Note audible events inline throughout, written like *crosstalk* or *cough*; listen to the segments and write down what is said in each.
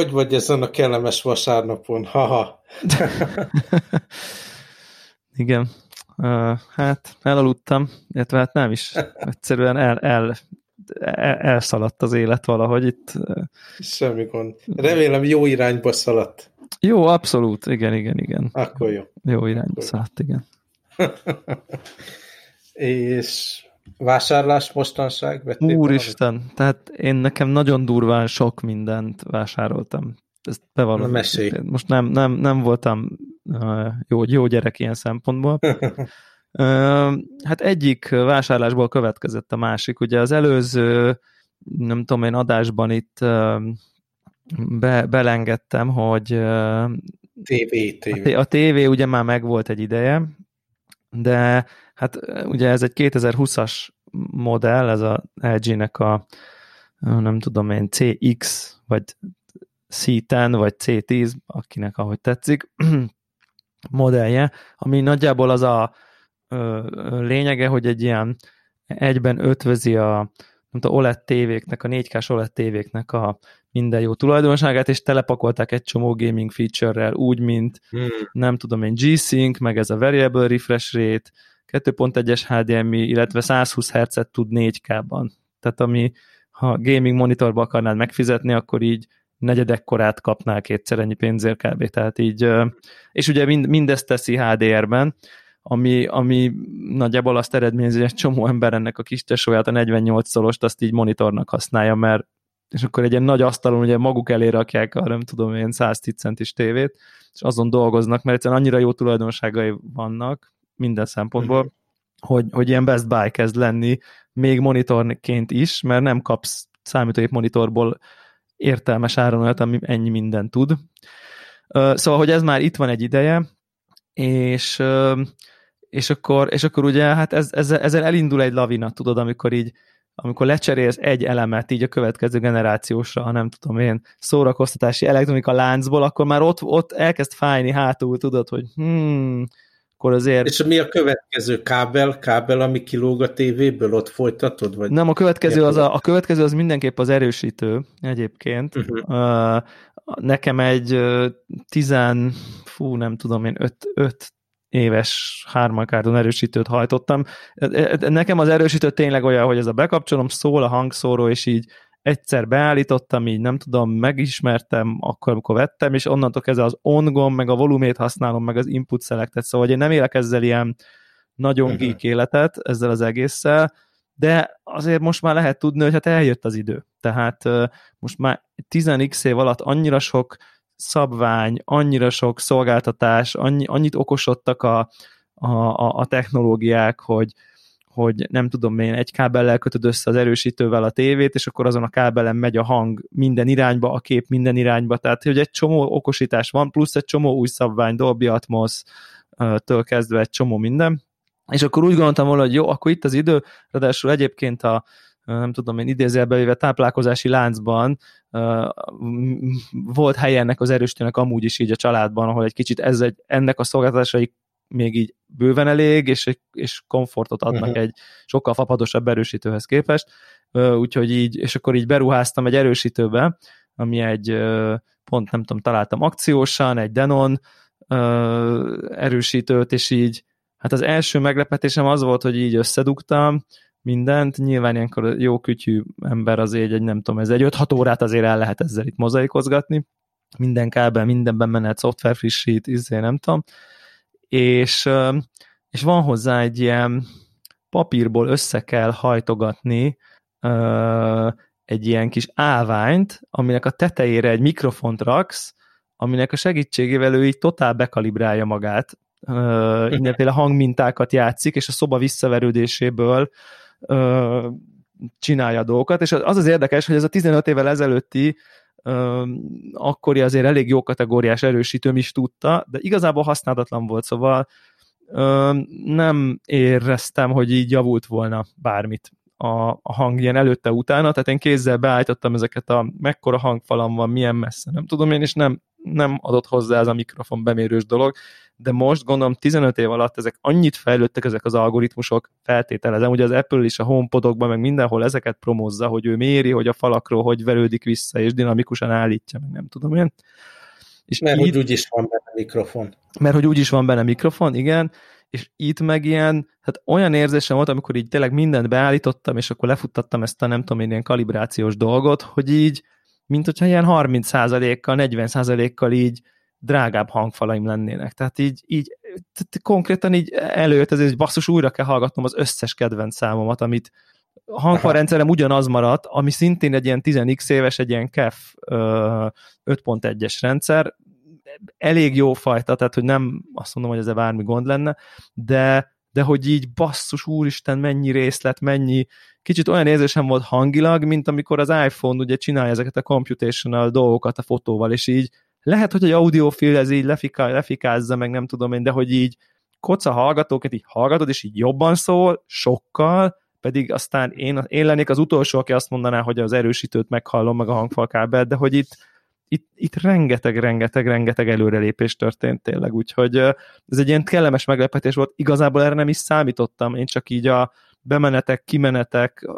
Hogy vagy ezen a kellemes vasárnapon? Haha. *laughs* Igen. Uh, hát elaludtam, illetve hát nem is. Egyszerűen el, el, el, elszaladt az élet valahogy itt. Semmi gond. Remélem jó irányba szaladt. Jó, abszolút. Igen, igen, igen. Akkor jó. Jó irányba Akkor szaladt, igen. *laughs* És vásárlás mostanság? Vettél Úristen, valami? tehát én nekem nagyon durván sok mindent vásároltam. Ezt bevallom. Mesélj. Most nem, nem, nem voltam jó, jó gyerek ilyen szempontból. *laughs* hát egyik vásárlásból következett a másik. Ugye az előző, nem tudom én, adásban itt be, belengedtem, hogy TV, TV. A, a TV ugye már megvolt egy ideje, de hát ugye ez egy 2020-as modell, ez a LG-nek a nem tudom én, CX, vagy C10, vagy C10, akinek ahogy tetszik, *clears throat* modellje, ami nagyjából az a ö, lényege, hogy egy ilyen egyben ötvözi a nem tudom, OLED tévéknek, a 4K-s OLED tévéknek a minden jó tulajdonságát, és telepakolták egy csomó gaming feature-rel, úgy, mint hmm. nem tudom én, G-Sync, meg ez a Variable Refresh Rate, 2.1-es HDMI, illetve 120 Hz-et tud 4K-ban. Tehát ami, ha gaming monitorba akarnád megfizetni, akkor így negyedekkorát kapnál kétszer ennyi pénzért kb. Tehát így, és ugye mind, mindezt teszi HDR-ben, ami, ami nagyjából azt eredményezi, hogy egy csomó ember ennek a kis tesóját, a 48 szolost azt így monitornak használja, mert és akkor egy ilyen nagy asztalon ugye maguk elé rakják a nem tudom én 110 centis tévét, és azon dolgoznak, mert egyszerűen annyira jó tulajdonságai vannak minden szempontból, uh-huh. hogy, hogy ilyen Best Buy kezd lenni, még monitorként is, mert nem kapsz számítógép monitorból értelmes áron olyat, ami ennyi minden tud. Szóval, hogy ez már itt van egy ideje, és, és, akkor, és akkor ugye hát ez, ezzel, ezzel elindul egy lavina, tudod, amikor így amikor lecserélsz egy elemet így a következő generációsra, ha nem tudom én, szórakoztatási elektronika láncból, akkor már ott, ott elkezd fájni hátul, tudod, hogy hmm, akkor azért... És mi a következő kábel, kábel, ami kilóg a tévéből, ott folytatod? Vagy nem, a következő, az a, a következő az mindenképp az erősítő egyébként. Uh-huh. Uh, nekem egy tizen, fú, nem tudom én, öt, öt éves hármakárdon erősítőt hajtottam. Nekem az erősítő tényleg olyan, hogy ez a bekapcsolom, szól a hangszóró, és így egyszer beállítottam, így nem tudom, megismertem akkor, amikor vettem, és onnantól kezdve az on gomb, meg a volumét használom, meg az input selectet, szóval én nem élek ezzel ilyen nagyon uh-huh. geek életet ezzel az egésszel, de azért most már lehet tudni, hogy hát eljött az idő. Tehát most már 10x év alatt annyira sok szabvány, annyira sok szolgáltatás, annyi, annyit okosodtak a, a, a technológiák, hogy, hogy nem tudom én, egy kábellel kötöd össze az erősítővel a tévét, és akkor azon a kábelen megy a hang minden irányba, a kép minden irányba, tehát hogy egy csomó okosítás van, plusz egy csomó új szabvány, Dolby Atmos től kezdve egy csomó minden, és akkor úgy gondoltam volna, hogy jó, akkor itt az idő, ráadásul egyébként a, nem tudom én idézőjelbe táplálkozási láncban volt helye ennek az erősítőnek amúgy is így a családban, ahol egy kicsit ez egy, ennek a szolgáltatásai még így bőven elég, és, és komfortot adnak uh-huh. egy sokkal fapadosabb erősítőhez képest, úgyhogy így, és akkor így beruháztam egy erősítőbe, ami egy, pont nem tudom, találtam akciósan, egy Denon erősítőt, és így, hát az első meglepetésem az volt, hogy így összedugtam, mindent. Nyilván ilyenkor jó kütyű ember azért egy, nem tudom, ez egy 5-6 órát azért el lehet ezzel itt mozaikozgatni. Minden kábel, mindenben menet, szoftver frissít, izé, nem tudom. És, és van hozzá egy ilyen papírból össze kell hajtogatni egy ilyen kis állványt, aminek a tetejére egy mikrofont raksz, aminek a segítségével ő így totál bekalibrálja magát, mindenféle hangmintákat játszik, és a szoba visszaverődéséből csinálja dolgokat, és az az érdekes, hogy ez a 15 évvel ezelőtti akkori azért elég jó kategóriás erősítőm is tudta, de igazából használatlan volt, szóval nem éreztem, hogy így javult volna bármit a, a hang ilyen előtte-utána, tehát én kézzel beállítottam ezeket a mekkora hangfalam van, milyen messze, nem tudom én, és nem, nem adott hozzá ez a mikrofon bemérős dolog, de most gondolom 15 év alatt ezek annyit fejlődtek ezek az algoritmusok, feltételezem, ugye az Apple is a HomePodokban, meg mindenhol ezeket promózza, hogy ő méri, hogy a falakról hogy verődik vissza, és dinamikusan állítja, meg nem tudom én. És mert így, hogy úgyis van benne mikrofon. Mert hogy úgyis van benne mikrofon, igen, és itt meg ilyen, hát olyan érzésem volt, amikor így tényleg mindent beállítottam, és akkor lefuttattam ezt a nem tudom én ilyen kalibrációs dolgot, hogy így, mint hogyha ilyen 30%-kal, 40%-kal így drágább hangfalaim lennének. Tehát így, így tehát konkrétan így előtt, ez egy basszus, újra kell hallgatnom az összes kedvenc számomat, amit a hangfalrendszerem ugyanaz maradt, ami szintén egy ilyen 10x éves, egy ilyen KEF 5.1-es rendszer, elég jó fajta, tehát hogy nem azt mondom, hogy ez bármi gond lenne, de, de hogy így basszus, úristen, mennyi részlet, mennyi, kicsit olyan érzésem volt hangilag, mint amikor az iPhone ugye csinálja ezeket a computational dolgokat a fotóval, és így lehet, hogy egy audiofil ez így lefika, lefikázza, meg nem tudom én, de hogy így koca hallgatókat így hallgatod, és így jobban szól, sokkal, pedig aztán én, én lennék az utolsó, aki azt mondaná, hogy az erősítőt meghallom, meg a hangfalkábelt, de hogy itt, itt, itt rengeteg, rengeteg, rengeteg előrelépés történt tényleg, úgyhogy ez egy ilyen kellemes meglepetés volt, igazából erre nem is számítottam, én csak így a bemenetek, kimenetek,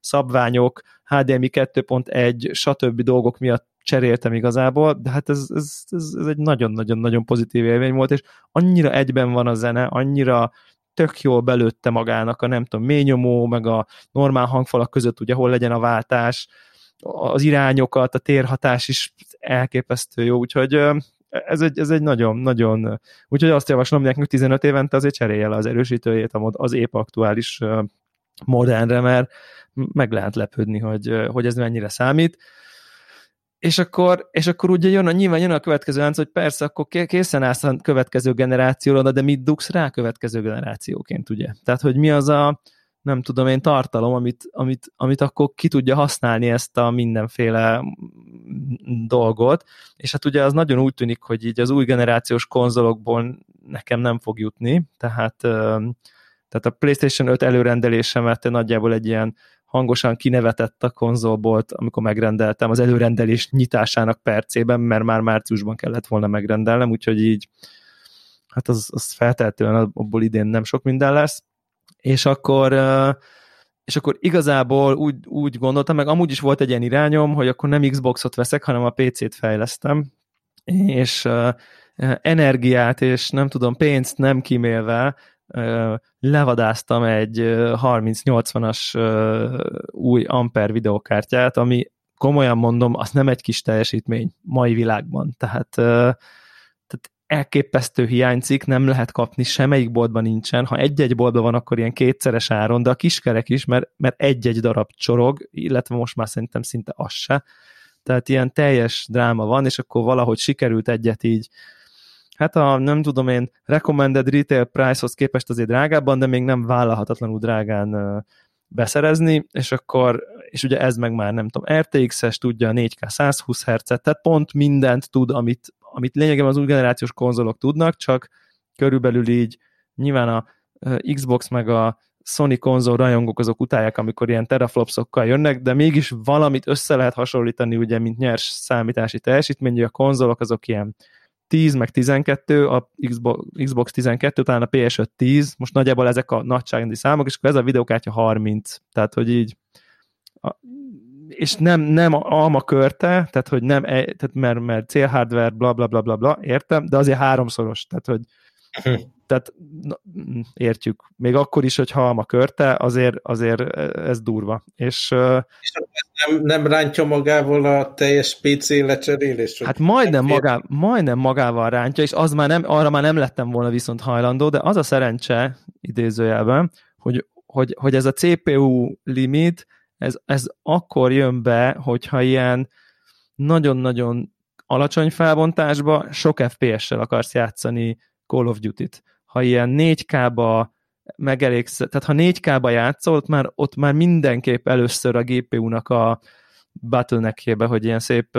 szabványok, HDMI 2.1, stb. dolgok miatt cseréltem igazából, de hát ez, ez, ez, ez egy nagyon-nagyon-nagyon pozitív élmény volt, és annyira egyben van a zene, annyira tök jól belőtte magának a nem tudom, ményomó, meg a normál hangfalak között ugye hol legyen a váltás, az irányokat, a térhatás is elképesztő jó, úgyhogy ez egy, ez egy nagyon, nagyon, úgyhogy azt javaslom nekünk 15 évente azért cserélje le az erősítőjét az épp aktuális modernre, mert meg lehet lepődni, hogy, hogy ez mennyire számít. És akkor, és akkor ugye jön a, nyilván jön a következő lánc, hogy persze, akkor készen állsz a következő generációra, de mit dugsz rá a következő generációként, ugye? Tehát, hogy mi az a, nem tudom én, tartalom, amit, amit, amit akkor ki tudja használni ezt a mindenféle dolgot, és hát ugye az nagyon úgy tűnik, hogy így az új generációs konzolokból nekem nem fog jutni, tehát, tehát a PlayStation 5 előrendelésemet nagyjából egy ilyen hangosan kinevetett a konzolból, amikor megrendeltem az előrendelés nyitásának percében, mert már márciusban kellett volna megrendelnem, úgyhogy így hát az, az feltehetően abból idén nem sok minden lesz, és akkor és akkor igazából úgy, úgy gondoltam, meg amúgy is volt egy ilyen irányom, hogy akkor nem Xboxot veszek, hanem a PC-t fejlesztem, és energiát és nem tudom, pénzt nem kimélve levadáztam egy 3080-as új Ampere videokártyát, ami komolyan mondom, az nem egy kis teljesítmény mai világban. Tehát elképesztő hiányzik, nem lehet kapni, semmelyik boltban nincsen. Ha egy-egy boltban van, akkor ilyen kétszeres áron, de a kiskerek is, mert, mert egy-egy darab csorog, illetve most már szerintem szinte az se. Tehát ilyen teljes dráma van, és akkor valahogy sikerült egyet így hát a nem tudom én recommended retail price-hoz képest azért drágábban, de még nem vállalhatatlanul drágán beszerezni, és akkor, és ugye ez meg már nem tudom, RTX-es tudja a 4K 120 Hz, tehát pont mindent tud, amit, amit lényegében az új generációs konzolok tudnak, csak körülbelül így nyilván a Xbox meg a Sony konzol rajongók azok utálják, amikor ilyen teraflopsokkal jönnek, de mégis valamit össze lehet hasonlítani, ugye, mint nyers számítási teljesítmény, a konzolok azok ilyen 10 meg 12, a Xbox, Xbox 12, talán a PS5 10, most nagyjából ezek a nagyságrendi számok, és akkor ez a videokártya 30, tehát hogy így a, és nem, nem alma körte, tehát hogy nem, tehát mert, mert célhardware, bla, bla, bla, bla, bla, értem, de azért háromszoros, tehát hogy tehát na, értjük. Még akkor is, hogy halma körte, azért, azért ez durva. És, és nem, nem rántja magával a teljes PC lecserélés? Hát majdnem, magá, majdnem magával rántja, és az már nem, arra már nem lettem volna viszont hajlandó, de az a szerencse idézőjelben, hogy, hogy, hogy ez a CPU limit, ez, ez akkor jön be, hogyha ilyen nagyon-nagyon alacsony felbontásba sok FPS-sel akarsz játszani Call of Duty-t. Ha ilyen 4K-ba megelégsz, tehát ha 4K-ba játszol, ott már, ott már mindenképp először a GPU-nak a bottleneckjébe, hogy ilyen szép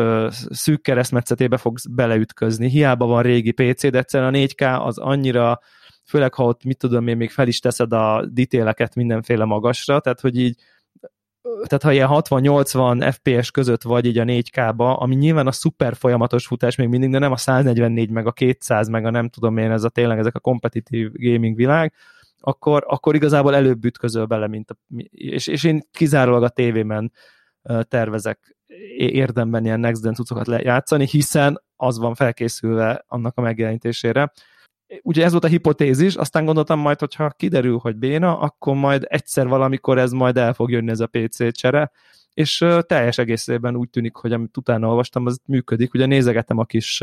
szűk keresztmetszetébe fogsz beleütközni. Hiába van régi PC, de egyszerűen a 4K az annyira, főleg ha ott, mit tudom én, még fel is teszed a ditéleket mindenféle magasra, tehát hogy így tehát ha ilyen 60-80 FPS között vagy így a 4K-ba, ami nyilván a szuper folyamatos futás még mindig, de nem a 144 meg a 200 meg a nem tudom én, ez a tényleg ezek a kompetitív gaming világ, akkor, akkor igazából előbb ütközöl bele, mint a, és, és én kizárólag a tévében tervezek érdemben ilyen next gen cuccokat lejátszani, hiszen az van felkészülve annak a megjelenítésére. Ugye ez volt a hipotézis, aztán gondoltam majd, hogyha kiderül, hogy béna, akkor majd egyszer valamikor ez majd el fog jönni ez a PC csere, és teljes egészében úgy tűnik, hogy amit utána olvastam, az működik. Ugye nézegettem a kis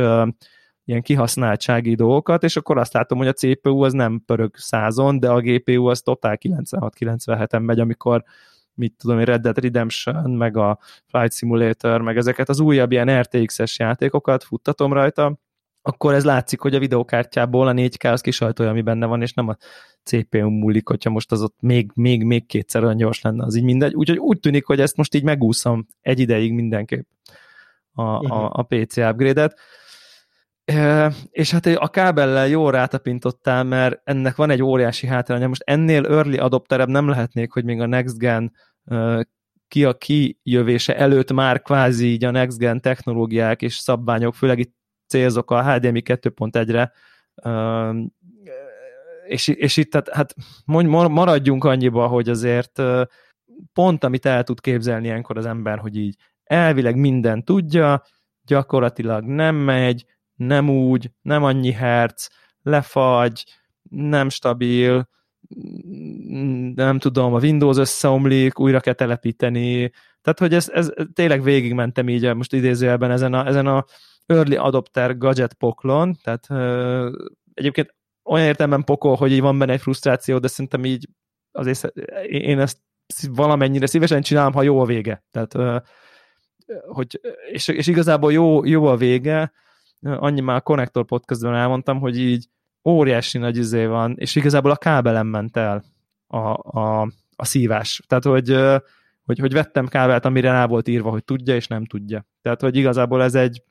ilyen kihasználtsági dolgokat, és akkor azt látom, hogy a CPU az nem pörög százon, de a GPU az totál 96-97-en megy, amikor mit tudom, Red Dead Redemption, meg a Flight Simulator, meg ezeket az újabb ilyen RTX-es játékokat futtatom rajta, akkor ez látszik, hogy a videokártyából a 4K az kisajtolja, ami benne van, és nem a CPU múlik, hogyha most az ott még, még, még kétszer olyan gyors lenne, az így mindegy. Úgyhogy úgy tűnik, hogy ezt most így megúszom egy ideig mindenképp a, a, a PC upgrade-et. E, és hát a kábellel jól rátapintottál, mert ennek van egy óriási hátránya. Most ennél early adopterebb nem lehetnék, hogy még a Next Gen ki a kijövése előtt már kvázi így a next gen technológiák és szabványok, főleg itt célzok a HDMI 2.1-re, és, és itt hát, hát maradjunk annyiba, hogy azért pont amit el tud képzelni ilyenkor az ember, hogy így elvileg minden tudja, gyakorlatilag nem megy, nem úgy, nem annyi herc, lefagy, nem stabil, nem tudom, a Windows összeomlik, újra kell telepíteni, tehát hogy ez, ez tényleg végigmentem így most idézőjelben ezen a, ezen a early adopter gadget poklon, tehát egyébként olyan értelemben pokol, hogy így van benne egy frusztráció, de szerintem így azért én ezt valamennyire szívesen csinálom, ha jó a vége. Tehát, hogy, és, és igazából jó, jó a vége, annyi már a Connector podcastban elmondtam, hogy így óriási nagy izé van, és igazából a kábelem ment el a, a, a szívás. Tehát, hogy, hogy, hogy vettem kábelt, amire rá volt írva, hogy tudja, és nem tudja. Tehát, hogy igazából ez egy,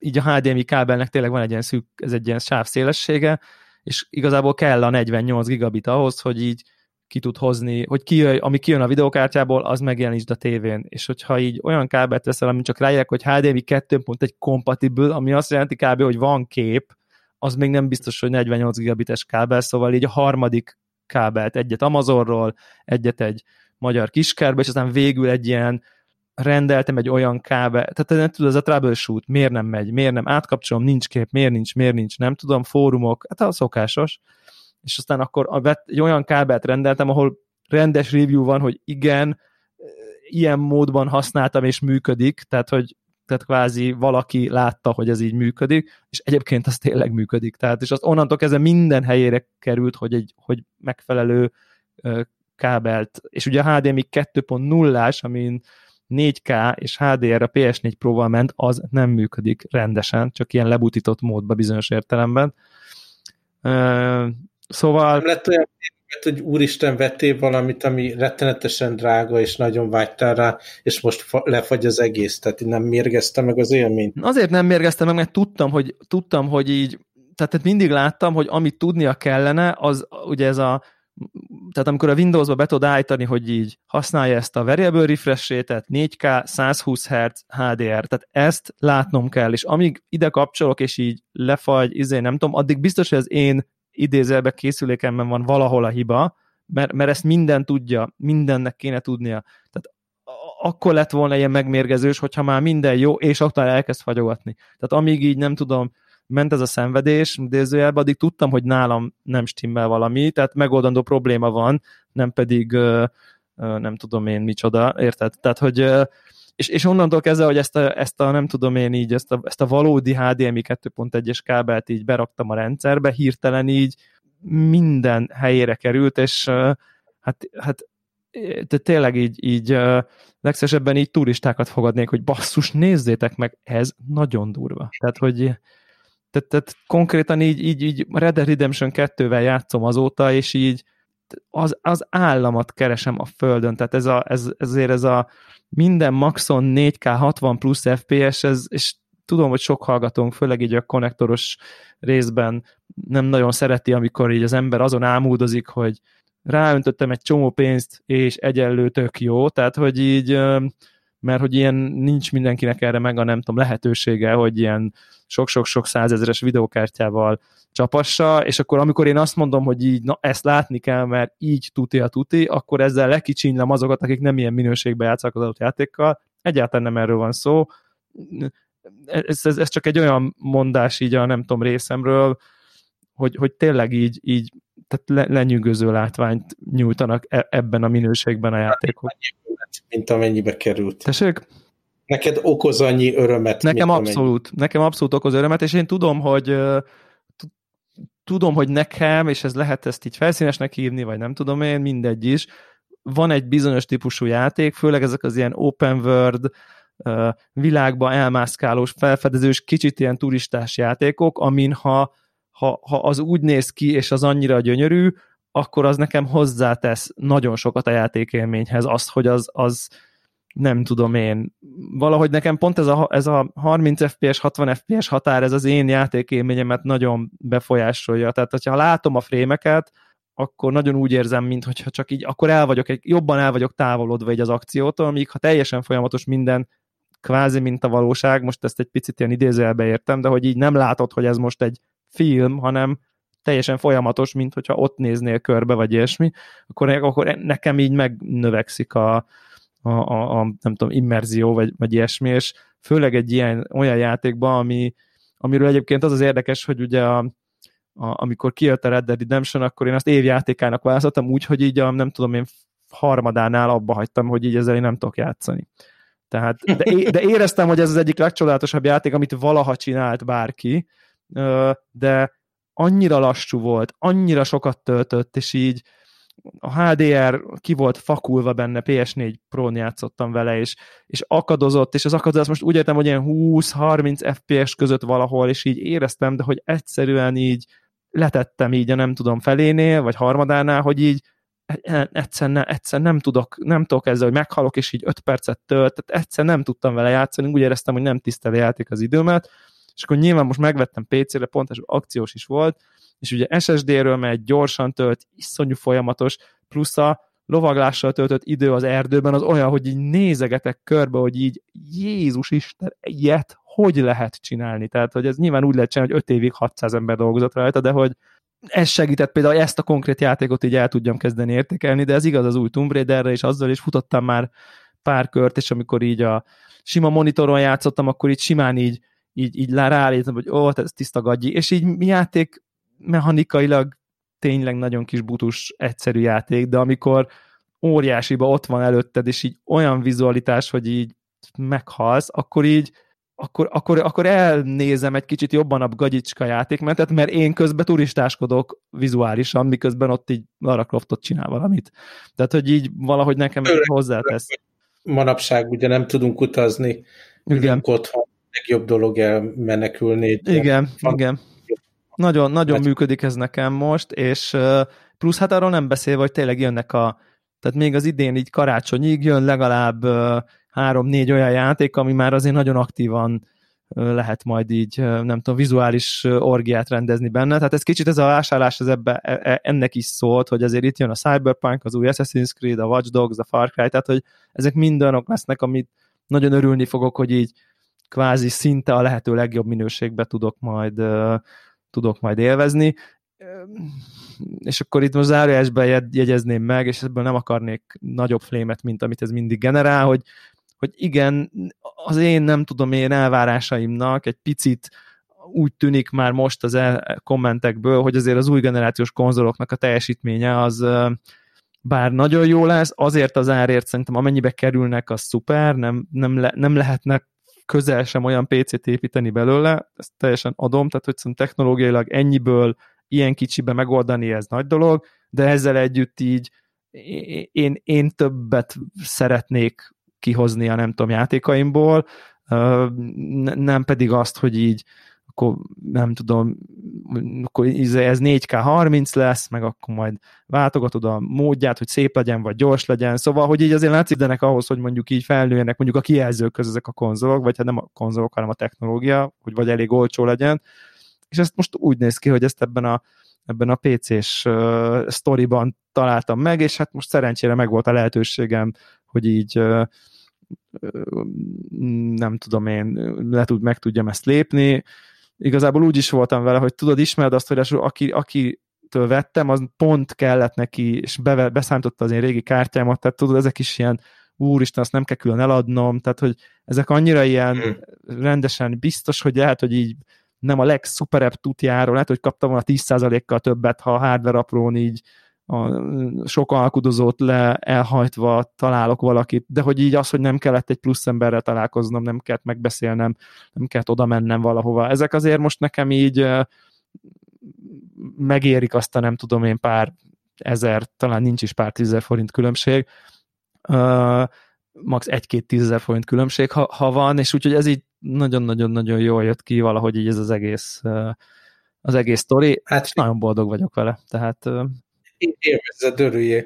így a HDMI kábelnek tényleg van egy ilyen szűk, ez egy ilyen sáv szélessége, és igazából kell a 48 gigabit ahhoz, hogy így ki tud hozni, hogy ki, ami kijön a videokártyából, az megjelenítsd a tévén. És hogyha így olyan kábelt veszel, ami csak ráírják, hogy HDMI 2.1 compatible, ami azt jelenti kb. hogy van kép, az még nem biztos, hogy 48 gigabites kábel, szóval így a harmadik kábelt, egyet Amazonról, egyet egy magyar kiskárba, és aztán végül egy ilyen rendeltem egy olyan kábel, tehát nem tudod, ez a troubleshoot, miért nem megy, miért nem átkapcsolom, nincs kép, miért nincs, miért nincs, nem tudom, fórumok, hát a szokásos, és aztán akkor egy olyan kábelt rendeltem, ahol rendes review van, hogy igen, ilyen módban használtam és működik, tehát hogy tehát kvázi valaki látta, hogy ez így működik, és egyébként az tényleg működik. Tehát, és az onnantól kezdve minden helyére került, hogy egy hogy megfelelő kábelt, és ugye a HDMI 2.0-ás, amin 4K és HDR a PS4 Pro-val ment, az nem működik rendesen, csak ilyen lebutított módban bizonyos értelemben. Szóval... Nem lett olyan hogy úristen vettél valamit, ami rettenetesen drága, és nagyon vágytál rá, és most lefagy az egész, tehát nem mérgezte meg az élményt. Azért nem mérgezte meg, mert tudtam, hogy, tudtam, hogy így, tehát mindig láttam, hogy amit tudnia kellene, az ugye ez a tehát amikor a Windows-ba be tudod állítani, hogy így használja ezt a variable refresh rate 4K, 120 Hz, HDR, tehát ezt látnom kell, és amíg ide kapcsolok, és így lefagy, izé nem tudom, addig biztos, hogy az én idézelbe készülékemben van valahol a hiba, mert, mert ezt minden tudja, mindennek kéne tudnia. Tehát akkor lett volna ilyen megmérgezős, hogyha már minden jó, és akkor elkezd fagyogatni. Tehát amíg így nem tudom, ment ez a szenvedés, idézőjelben, addig tudtam, hogy nálam nem stimmel valami, tehát megoldandó probléma van, nem pedig nem tudom én micsoda, érted? Tehát, hogy és, és onnantól kezdve, hogy ezt a, ezt a nem tudom én így, ezt a, ezt a valódi HDMI 2.1-es kábelt így beraktam a rendszerbe, hirtelen így minden helyére került, és hát, hát de tényleg így, így legszesebben így turistákat fogadnék, hogy basszus, nézzétek meg, ez nagyon durva. Tehát, hogy tehát, tehát konkrétan így, így, így Red Dead Redemption 2-vel játszom azóta, és így az, az államat keresem a földön, tehát ez a, ez, ezért ez a minden maxon 4K 60 plusz FPS, ez, és tudom, hogy sok hallgatónk, főleg így a konnektoros részben nem nagyon szereti, amikor így az ember azon ámúdozik, hogy ráöntöttem egy csomó pénzt, és egyenlő tök jó, tehát hogy így mert hogy ilyen nincs mindenkinek erre meg a nem tudom lehetősége, hogy ilyen sok-sok-sok százezeres videókártyával csapassa, és akkor amikor én azt mondom, hogy így, na ezt látni kell, mert így tuti a tuti, akkor ezzel lekicsinylem azokat, akik nem ilyen minőségben játszak az adott játékkal. Egyáltalán nem erről van szó. Ez, ez, ez csak egy olyan mondás így a nem tudom részemről, hogy, hogy tényleg így, így tehát le, lenyűgöző látványt nyújtanak e, ebben a minőségben a játékok. Mint amennyibe került. Tessék? Neked okoz annyi örömet? Nekem abszolút. Amennyi. Nekem abszolút okoz örömet, és én tudom, hogy tudom, hogy nekem, és ez lehet ezt így felszínesnek hívni, vagy nem tudom én, mindegy is, van egy bizonyos típusú játék, főleg ezek az ilyen open world, világba elmászkálós, felfedezős, kicsit ilyen turistás játékok, amin ha, ha, ha az úgy néz ki, és az annyira gyönyörű, akkor az nekem hozzátesz nagyon sokat a játékélményhez, azt, hogy az, az nem tudom én, valahogy nekem pont ez a, ez a 30 FPS, 60 FPS határ, ez az én játékélményemet nagyon befolyásolja. Tehát, hogyha látom a frémeket, akkor nagyon úgy érzem, mintha csak így, akkor el vagyok, jobban el vagyok távolodva egy az akciótól, míg ha teljesen folyamatos minden, kvázi mint a valóság, most ezt egy picit ilyen idézőjelbe értem, de hogy így nem látod, hogy ez most egy film, hanem teljesen folyamatos, mint hogyha ott néznél körbe, vagy ilyesmi, akkor, akkor nekem így megnövekszik a, a, a, a nem tudom, immerzió, vagy, vagy ilyesmi, és főleg egy ilyen olyan játékban, ami, amiről egyébként az az érdekes, hogy ugye a, a, amikor kijött a Red Dead Redemption, akkor én azt évjátékának választottam úgy, hogy így a, nem tudom én, harmadánál abba hagytam, hogy így ezzel én nem tudok játszani. Tehát, de, de éreztem, hogy ez az egyik legcsodálatosabb játék, amit valaha csinált bárki, de annyira lassú volt, annyira sokat töltött, és így a HDR ki volt fakulva benne, PS4 Pro-n játszottam vele, és, és akadozott, és az akadozás most úgy értem, hogy ilyen 20-30 FPS között valahol, és így éreztem, de hogy egyszerűen így letettem így a nem tudom felénél, vagy harmadánál, hogy így egyszer, ne, egyszer nem tudok, nem tudok ezzel, hogy meghalok, és így 5 percet tölt, tehát egyszer nem tudtam vele játszani, úgy éreztem, hogy nem tisztel játék az időmet, és akkor nyilván most megvettem PC-re, pont akciós is volt, és ugye SSD-ről megy, gyorsan tölt, iszonyú folyamatos, plusz a lovaglással töltött idő az erdőben az olyan, hogy így nézegetek körbe, hogy így Jézus Isten, ilyet hogy lehet csinálni? Tehát, hogy ez nyilván úgy lehet csinálni, hogy 5 évig 600 ember dolgozott rajta, de hogy ez segített például, hogy ezt a konkrét játékot így el tudjam kezdeni értékelni, de ez igaz az új Tomb Raiderre, és azzal is futottam már pár kört, és amikor így a sima monitoron játszottam, akkor így simán így, így, így ráállítom, hogy ó, ez tiszta gagyi, és így mi játék mechanikailag tényleg nagyon kis butus, egyszerű játék, de amikor óriásiba ott van előtted, és így olyan vizualitás, hogy így meghalsz, akkor így akkor, akkor, akkor elnézem egy kicsit jobban a gagyicska játékmenetet, mert én közben turistáskodok vizuálisan, miközben ott így Lara Croftot csinál valamit. Tehát, hogy így valahogy nekem hozzátesz. Manapság ugye nem tudunk utazni, igen. otthon, legjobb dolog elmenekülni. Igen, van, igen. Nagyon, nagyon hát... működik ez nekem most, és plusz hát arról nem beszélve, hogy tényleg jönnek a, tehát még az idén így karácsonyig jön legalább három-négy olyan játék, ami már azért nagyon aktívan lehet majd így, nem tudom, vizuális orgiát rendezni benne. Tehát ez kicsit ez a vásárlás ez ebbe, e, e, ennek is szólt, hogy azért itt jön a Cyberpunk, az új Assassin's Creed, a Watch Dogs, a Far Cry, tehát hogy ezek mind olyanok lesznek, amit nagyon örülni fogok, hogy így kvázi szinte a lehető legjobb minőségbe tudok majd tudok majd élvezni. És akkor itt most zárójelesben jegyezném meg, és ebből nem akarnék nagyobb flémet, mint amit ez mindig generál, hogy, hogy igen, az én nem tudom én elvárásaimnak egy picit úgy tűnik már most az el kommentekből, hogy azért az új generációs konzoloknak a teljesítménye az bár nagyon jó lesz, azért az árért szerintem amennyibe kerülnek, az szuper, nem, nem, le, nem lehetnek közel sem olyan PC-t építeni belőle, ezt teljesen adom, tehát hogy szerintem technológiailag ennyiből ilyen kicsibe megoldani, ez nagy dolog, de ezzel együtt így én, én többet szeretnék kihozni a nem tudom játékaimból, nem pedig azt, hogy így akkor nem tudom, akkor ez 4K 30 lesz, meg akkor majd váltogatod a módját, hogy szép legyen, vagy gyors legyen, szóval, hogy így azért látszik, ahhoz, hogy mondjuk így felnőjenek mondjuk a kijelzők között ezek a konzolok, vagy hát nem a konzolok, hanem a technológia, hogy vagy elég olcsó legyen, és ezt most úgy néz ki, hogy ezt ebben a ebben a PC-s uh, sztoriban találtam meg, és hát most szerencsére meg volt a lehetőségem, hogy így uh, nem tudom én, le tud, meg tudjam ezt lépni. Igazából úgy is voltam vele, hogy tudod, ismered azt, hogy aki, aki től vettem, az pont kellett neki, és be, beszámította az én régi kártyámat, tehát tudod, ezek is ilyen úristen, azt nem kell külön eladnom, tehát hogy ezek annyira ilyen hmm. rendesen biztos, hogy lehet, hogy így nem a legszuperebb tutjáról, lehet, hogy kaptam volna 10%-kal többet, ha a hardware aprón így a sok alkudozót le elhajtva találok valakit, de hogy így az, hogy nem kellett egy plusz emberrel találkoznom, nem kellett megbeszélnem, nem kellett oda mennem valahova. Ezek azért most nekem így megérik azt a nem tudom én pár ezer, talán nincs is pár tízezer forint különbség, uh, max. egy-két tízezer forint különbség, ha, ha van, és úgyhogy ez így nagyon-nagyon-nagyon jól jött ki valahogy így ez az egész uh, az egész sztori, hát, és nagyon boldog vagyok vele, tehát élvezed, örüljél.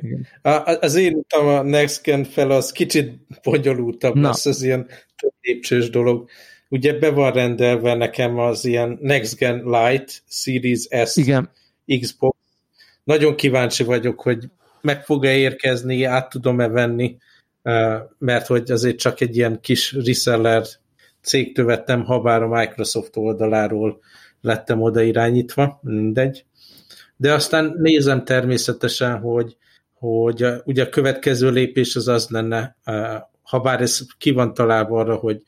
Az én utam a Next Gen fel az kicsit bonyolultabb Na. lesz, az ilyen több lépcsős dolog. Ugye be van rendelve nekem az ilyen Next Gen Lite Series S Igen. Xbox. Nagyon kíváncsi vagyok, hogy meg fog-e érkezni, át tudom-e venni, mert hogy azért csak egy ilyen kis reseller cégtől vettem, ha bár a Microsoft oldaláról lettem oda irányítva, mindegy. De aztán nézem természetesen, hogy, hogy ugye a következő lépés az az lenne, ha bár ez ki van találva arra, hogy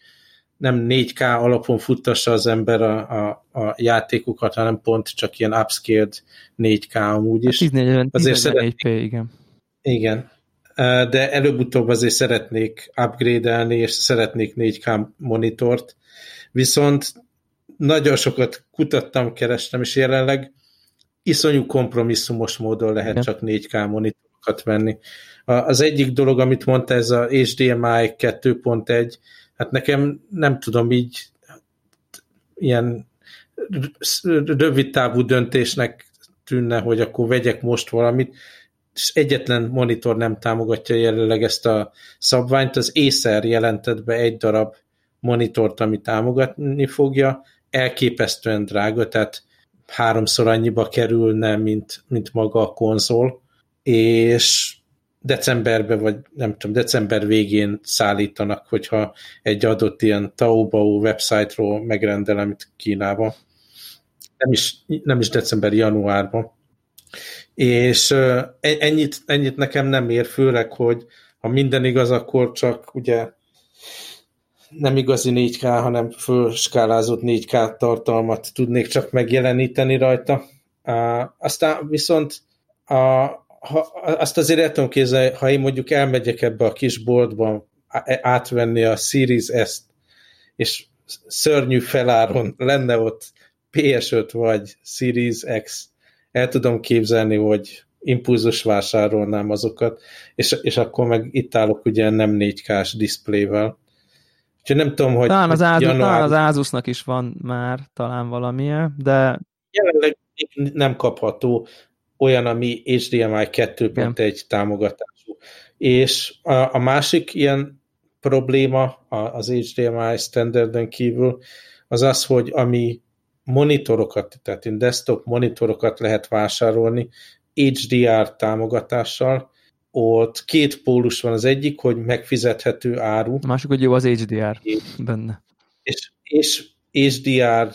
nem 4K alapon futtassa az ember a, a, a játékokat, hanem pont csak ilyen upscaled 4K amúgy is. 14, azért 14 p igen. Igen, de előbb-utóbb azért szeretnék upgrade-elni, és szeretnék 4K monitort, viszont nagyon sokat kutattam, kerestem, és jelenleg iszonyú kompromisszumos módon lehet Igen. csak 4K monitorokat venni. Az egyik dolog, amit mondta, ez a HDMI 2.1, hát nekem nem tudom így ilyen rövid távú döntésnek tűnne, hogy akkor vegyek most valamit, és egyetlen monitor nem támogatja jelenleg ezt a szabványt, az Acer jelentett be egy darab monitort, ami támogatni fogja, elképesztően drága, tehát háromszor annyiba kerülne, mint, mint maga a konzol, és decemberben, vagy nem tudom, december végén szállítanak, hogyha egy adott ilyen Taobao website-ról megrendelem itt Kínában. Nem is, nem is december, januárban. És e, ennyit, ennyit nekem nem ér, főleg, hogy ha minden igaz, akkor csak ugye nem igazi 4K, hanem fölskálázott 4K tartalmat tudnék csak megjeleníteni rajta. Aztán viszont a, ha, azt azért el tudom képzelni, ha én mondjuk elmegyek ebbe a kis boltba átvenni a Series S-t, és szörnyű feláron lenne ott PS5 vagy Series X, el tudom képzelni, hogy impulzus vásárolnám azokat, és, és akkor meg itt állok ugye nem 4K-s diszplével. Úgyhogy nem tudom, hogy... Talán az, Asus, január... talán az Asusnak is van már talán valamilyen, de... Jelenleg nem kapható olyan, ami HDMI 2.1 támogatású. És a, a másik ilyen probléma az HDMI standarden kívül az az, hogy ami monitorokat, tehát desktop monitorokat lehet vásárolni HDR támogatással, ott két pólus van az egyik, hogy megfizethető áru. A másik, hogy jó az HDR benne. És, és HDR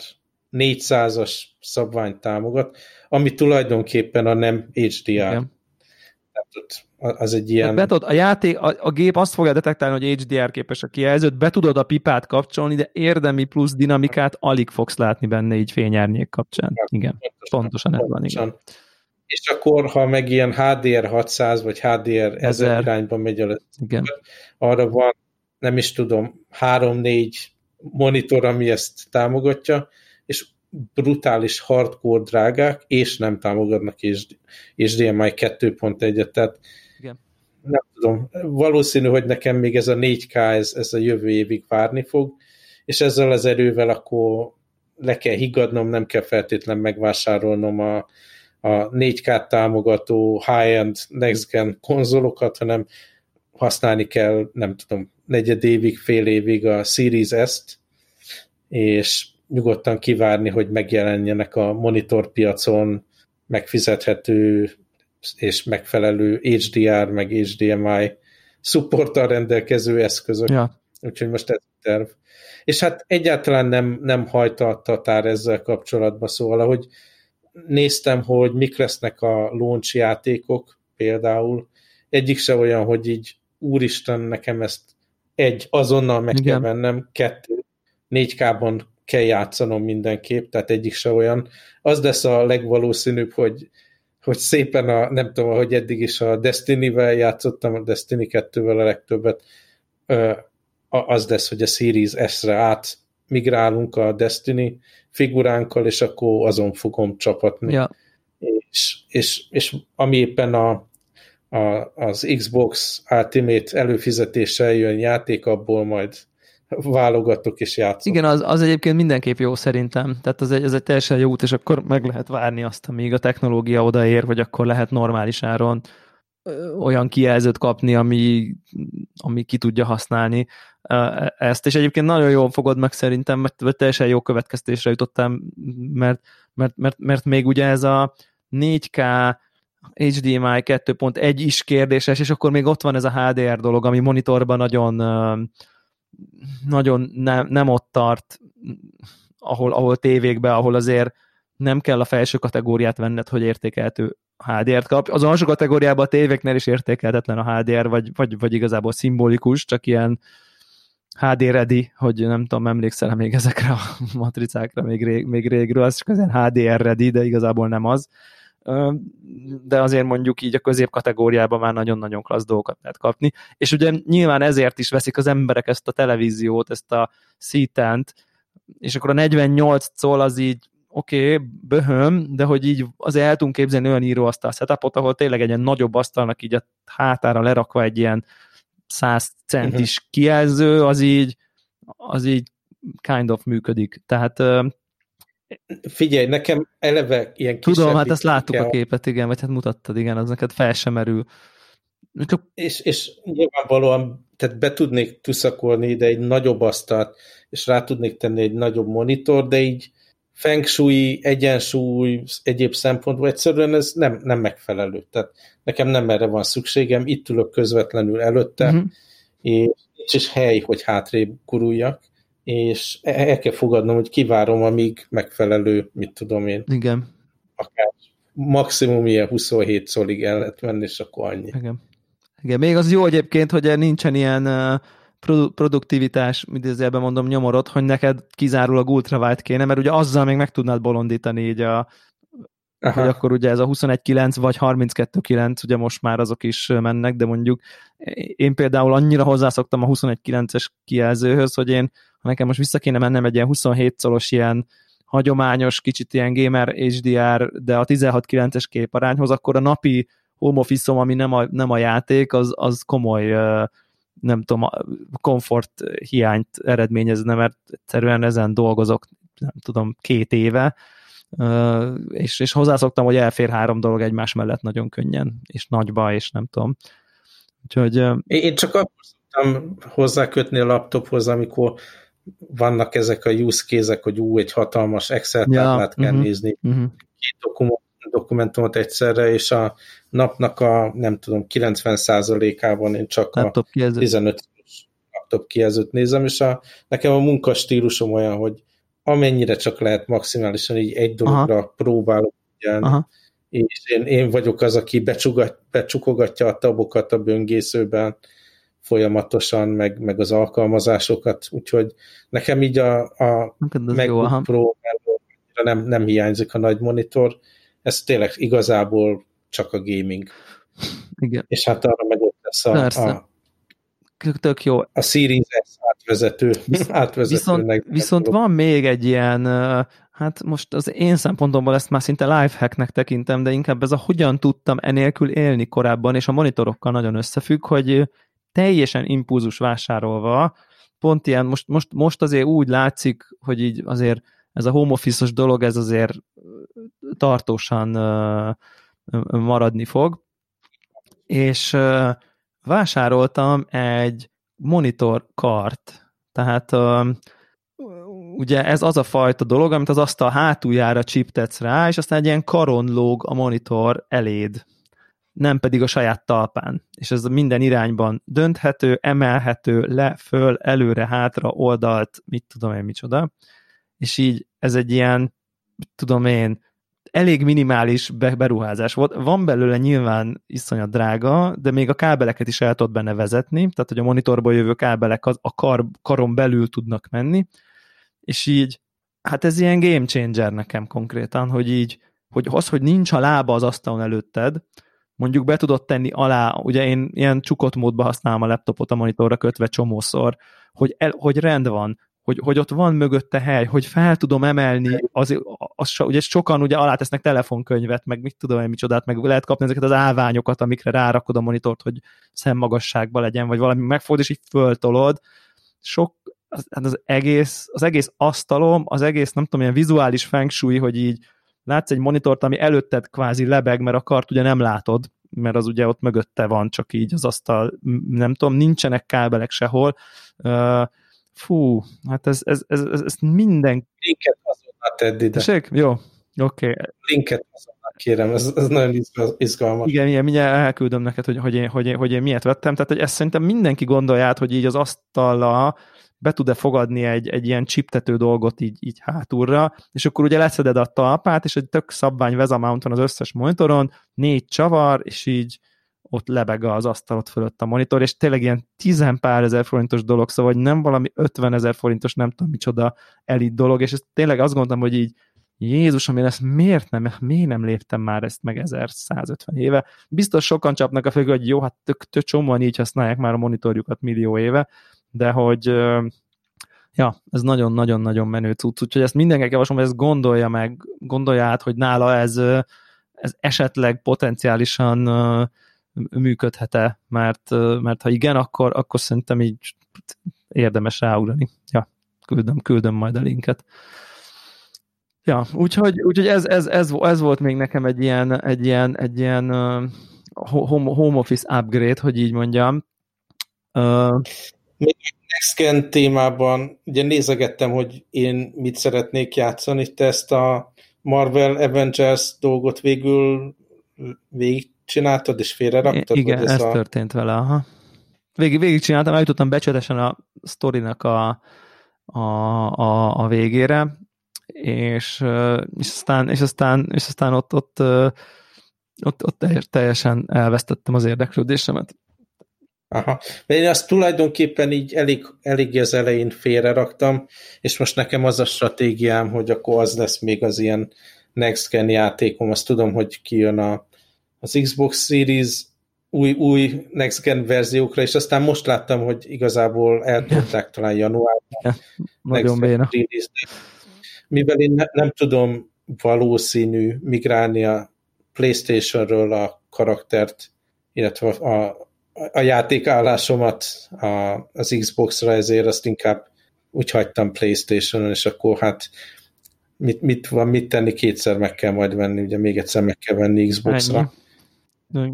400-as szabványt támogat, ami tulajdonképpen a nem HDR. Igen. Az egy ilyen... Be tudod, a játék, a, a gép azt fogja detektálni, hogy HDR képes a kijelzőt, be tudod a pipát kapcsolni, de érdemi plusz dinamikát alig fogsz látni benne így fényárnyék kapcsán. Igen, pontosan, pontosan ez van, igen. És akkor, ha meg ilyen HDR 600 vagy HDR 1000 irányba megy el, igen. arra van, nem is tudom, 3-4 monitor, ami ezt támogatja, és brutális hardcore drágák, és nem támogatnak és, és DMI 2.1-et, tehát Igen. nem tudom, valószínű, hogy nekem még ez a 4K, ez, ez a jövő évig várni fog, és ezzel az erővel akkor le kell higgadnom, nem kell feltétlen megvásárolnom a, a 4K támogató high-end next-gen konzolokat, hanem használni kell, nem tudom, negyed évig, fél évig a Series S-t, és nyugodtan kivárni, hogy megjelenjenek a monitorpiacon megfizethető és megfelelő HDR, meg HDMI supporttal rendelkező eszközök. Ja. Úgyhogy most ez a terv. És hát egyáltalán nem, nem hajta a tatár ezzel kapcsolatban, szóval ahogy néztem, hogy mik lesznek a launch játékok például, egyik se olyan, hogy így úristen, nekem ezt egy, azonnal meg Igen. kell vennem, kettő, 4K-ban kell játszanom mindenképp, tehát egyik se olyan. Az lesz a legvalószínűbb, hogy, hogy szépen a, nem tudom, hogy eddig is a Destiny-vel játszottam, a Destiny 2-vel a legtöbbet, az lesz, hogy a Series S-re át migrálunk a Destiny figuránkkal, és akkor azon fogom csapatni. Ja. És, és, és ami éppen a, a, az Xbox Ultimate előfizetéssel jön játék, abból majd válogatok és játszok. Igen, az, az egyébként mindenképp jó szerintem. Tehát az egy, ez egy teljesen jó út, és akkor meg lehet várni azt, amíg a technológia odaér, vagy akkor lehet normális áron olyan kijelzőt kapni, ami, ami ki tudja használni ezt, és egyébként nagyon jól fogod meg szerintem, mert teljesen jó következtésre jutottam, mert, mert, mert, mert még ugye ez a 4K HDMI 2.1 is kérdéses, és akkor még ott van ez a HDR dolog, ami monitorban nagyon nagyon nem, nem ott tart, ahol, ahol tévékbe, ahol azért nem kell a felső kategóriát venned, hogy értékelhető HDR-t kap. Az alsó kategóriában a tévéknél is értékelhetetlen a HDR, vagy, vagy, vagy igazából szimbolikus, csak ilyen HD ready, hogy nem tudom, emlékszel még ezekre a *laughs* matricákra még, rég, még régről, az csak az ilyen HDR ready, de igazából nem az. De azért mondjuk így a középkategóriában már nagyon-nagyon klassz dolgokat lehet kapni. És ugye nyilván ezért is veszik az emberek ezt a televíziót, ezt a szítent, és akkor a 48 szól az így oké, okay, böhöm, de hogy így azért el tudunk képzelni olyan íróasztal setupot, ahol tényleg egy ilyen nagyobb asztalnak így a hátára lerakva egy ilyen 100 centis uh-huh. kijelző, az így, az így kind of működik. Tehát Figyelj, nekem eleve ilyen Tudom, hát ezt láttuk a képet, igen, vagy hát mutattad, igen, az neked fel sem merül. Csak... És, és nyilvánvalóan, tehát be tudnék tuszakolni ide egy nagyobb asztalt, és rá tudnék tenni egy nagyobb monitor, de így feng shui, egyensúly, egyéb szempontból egyszerűen ez nem, nem megfelelő. Tehát nekem nem erre van szükségem, itt ülök közvetlenül előtte, uh-huh. és nincs is hely, hogy hátrébb guruljak, és e- el kell fogadnom, hogy kivárom, amíg megfelelő, mit tudom én. Igen. Akár maximum ilyen 27 szolig el lehet menni, és akkor annyi. Igen. Igen, még az jó egyébként, hogy nincsen ilyen uh, produktivitás, idézőjelben mondom, nyomorod, hogy neked kizárólag ultrawide kéne, mert ugye azzal még meg tudnád bolondítani így a, Aha. hogy akkor ugye ez a 21.9 vagy 32.9, ugye most már azok is mennek, de mondjuk én például annyira hozzászoktam a 21.9-es kijelzőhöz, hogy én, ha nekem most vissza kéne mennem egy ilyen 27 szolos ilyen hagyományos, kicsit ilyen gamer HDR, de a 16.9-es képarányhoz, akkor a napi home office ami nem a, nem a játék, az, az komoly nem tudom, komfort hiányt eredményezne, mert egyszerűen ezen dolgozok, nem tudom, két éve, és, és hozzászoktam, hogy elfér három dolog egymás mellett nagyon könnyen, és nagyba, és nem tudom. Úgyhogy... Én csak akkor szoktam hozzákötni a laptophoz, amikor vannak ezek a use case hogy ú, egy hatalmas Excel táblát ja, kell uh-huh, nézni, uh-huh. két dokumentum, dokumentumot egyszerre, és a napnak a, nem tudom, 90%-ában én csak laptop a 15 laptop kijelzőt nézem, és a, nekem a munkastílusom olyan, hogy amennyire csak lehet maximálisan így egy dologra Aha. próbálok figyelni, és én, én vagyok az, aki becsugat, becsukogatja a tabokat a böngészőben folyamatosan, meg, meg az alkalmazásokat, úgyhogy nekem így a, a MacBook Pro nem, nem hiányzik a nagy monitor, ez tényleg igazából csak a gaming. Igen. És hát arra meg ott lesz a, a tök jó. A Series S átvezető. átvezető viszont, viszont van még egy ilyen, hát most az én szempontomból ezt már szinte lifehacknek tekintem, de inkább ez a hogyan tudtam enélkül élni korábban, és a monitorokkal nagyon összefügg, hogy teljesen impulzus vásárolva, pont ilyen, most, most, most azért úgy látszik, hogy így azért ez a home office dolog, ez azért tartósan maradni fog, és vásároltam egy monitor kart, tehát ugye ez az a fajta dolog, amit az asztal hátuljára csiptetsz rá, és aztán egy ilyen karon lóg a monitor eléd, nem pedig a saját talpán. És ez minden irányban dönthető, emelhető, le, föl, előre, hátra, oldalt, mit tudom én, micsoda. És így ez egy ilyen, tudom én, elég minimális beruházás volt. Van belőle nyilván iszonyat drága, de még a kábeleket is el tudod benne vezetni, tehát hogy a monitorból jövő kábelek a kar, karon belül tudnak menni, és így, hát ez ilyen game changer nekem konkrétan, hogy így, hogy az, hogy nincs a lába az asztalon előtted, mondjuk be tudod tenni alá, ugye én ilyen csukott módba használom a laptopot a monitorra kötve csomószor, hogy, el, hogy rend van, hogy, hogy ott van mögötte hely, hogy fel tudom emelni, az, az, ugye sokan ugye alátesznek telefonkönyvet, meg mit tudom én micsodát, meg lehet kapni ezeket az állványokat, amikre rárakod a monitort, hogy szemmagasságban legyen, vagy valami megfogod, és így föltolod. Sok, az, hát az, egész, az egész asztalom, az egész, nem tudom, ilyen vizuális feng shui, hogy így látsz egy monitort, ami előtted kvázi lebeg, mert a kart ugye nem látod, mert az ugye ott mögötte van, csak így az asztal, nem tudom, nincsenek kábelek sehol. Fú, hát ez, ez, ez, ez, ez minden... Linket azonnal tedd ide. Tessék? Jó, oké. Okay. Linket azonnal kérem, ez, ez nagyon izgalmas. Igen, igen, mindjárt elküldöm neked, hogy, hogy, én, hogy, én, hogy én miért vettem. Tehát, hogy ezt szerintem mindenki gondolja át, hogy így az asztallal be tud-e fogadni egy, egy ilyen csiptető dolgot így, így hátulra, és akkor ugye leszeded a talpát, és egy tök szabvány vezamount az összes monitoron, négy csavar, és így ott lebeg az asztalot fölött a monitor, és tényleg ilyen tizen pár ezer forintos dolog, szóval hogy nem valami 50 ezer forintos, nem tudom micsoda elit dolog, és ezt tényleg azt gondoltam, hogy így Jézus, én ezt miért nem, miért nem léptem már ezt meg 1150 éve? Biztos sokan csapnak a fő, hogy jó, hát tök, tök csomóan így használják már a monitorjukat millió éve, de hogy ja, ez nagyon-nagyon-nagyon menő cucc, úgyhogy ezt mindenkinek javaslom, hogy ezt gondolja meg, gondolja át, hogy nála ez, ez esetleg potenciálisan működhet-e, mert, mert ha igen, akkor, akkor szerintem így érdemes ráugrani. Ja, küldöm, küldöm majd a linket. Ja, úgyhogy, úgyhogy ez, ez, ez, ez, volt még nekem egy ilyen, egy ilyen, egy ilyen home, home office upgrade, hogy így mondjam. Uh, még Next témában ugye nézegettem, hogy én mit szeretnék játszani, te ezt a Marvel Avengers dolgot végül végigcsináltad és félreraktad? Igen, ez, ez a... történt vele, aha. Végig, végig csináltam, eljutottam becsületesen a sztorinak a, a, a, a végére, és, és, aztán, és, aztán, és aztán ott, ott, ott, ott teljesen elvesztettem az érdeklődésemet. Aha. Én azt tulajdonképpen így elég, elég az elején félre raktam, és most nekem az a stratégiám, hogy akkor az lesz még az ilyen next gen játékom, azt tudom, hogy kijön a, az Xbox Series új, új next gen verziókra, és aztán most láttam, hogy igazából eltolták talán januárban. Ja, nagyon béna. Mivel én ne, nem tudom valószínű migrálni a Playstation-ről a karaktert, illetve a, a játékállásomat a, az Xbox-ra, ezért azt inkább úgy hagytam Playstation-on, és akkor hát mit, mit van mit tenni, kétszer meg kell majd venni, ugye még egyszer meg kell venni Xbox-ra.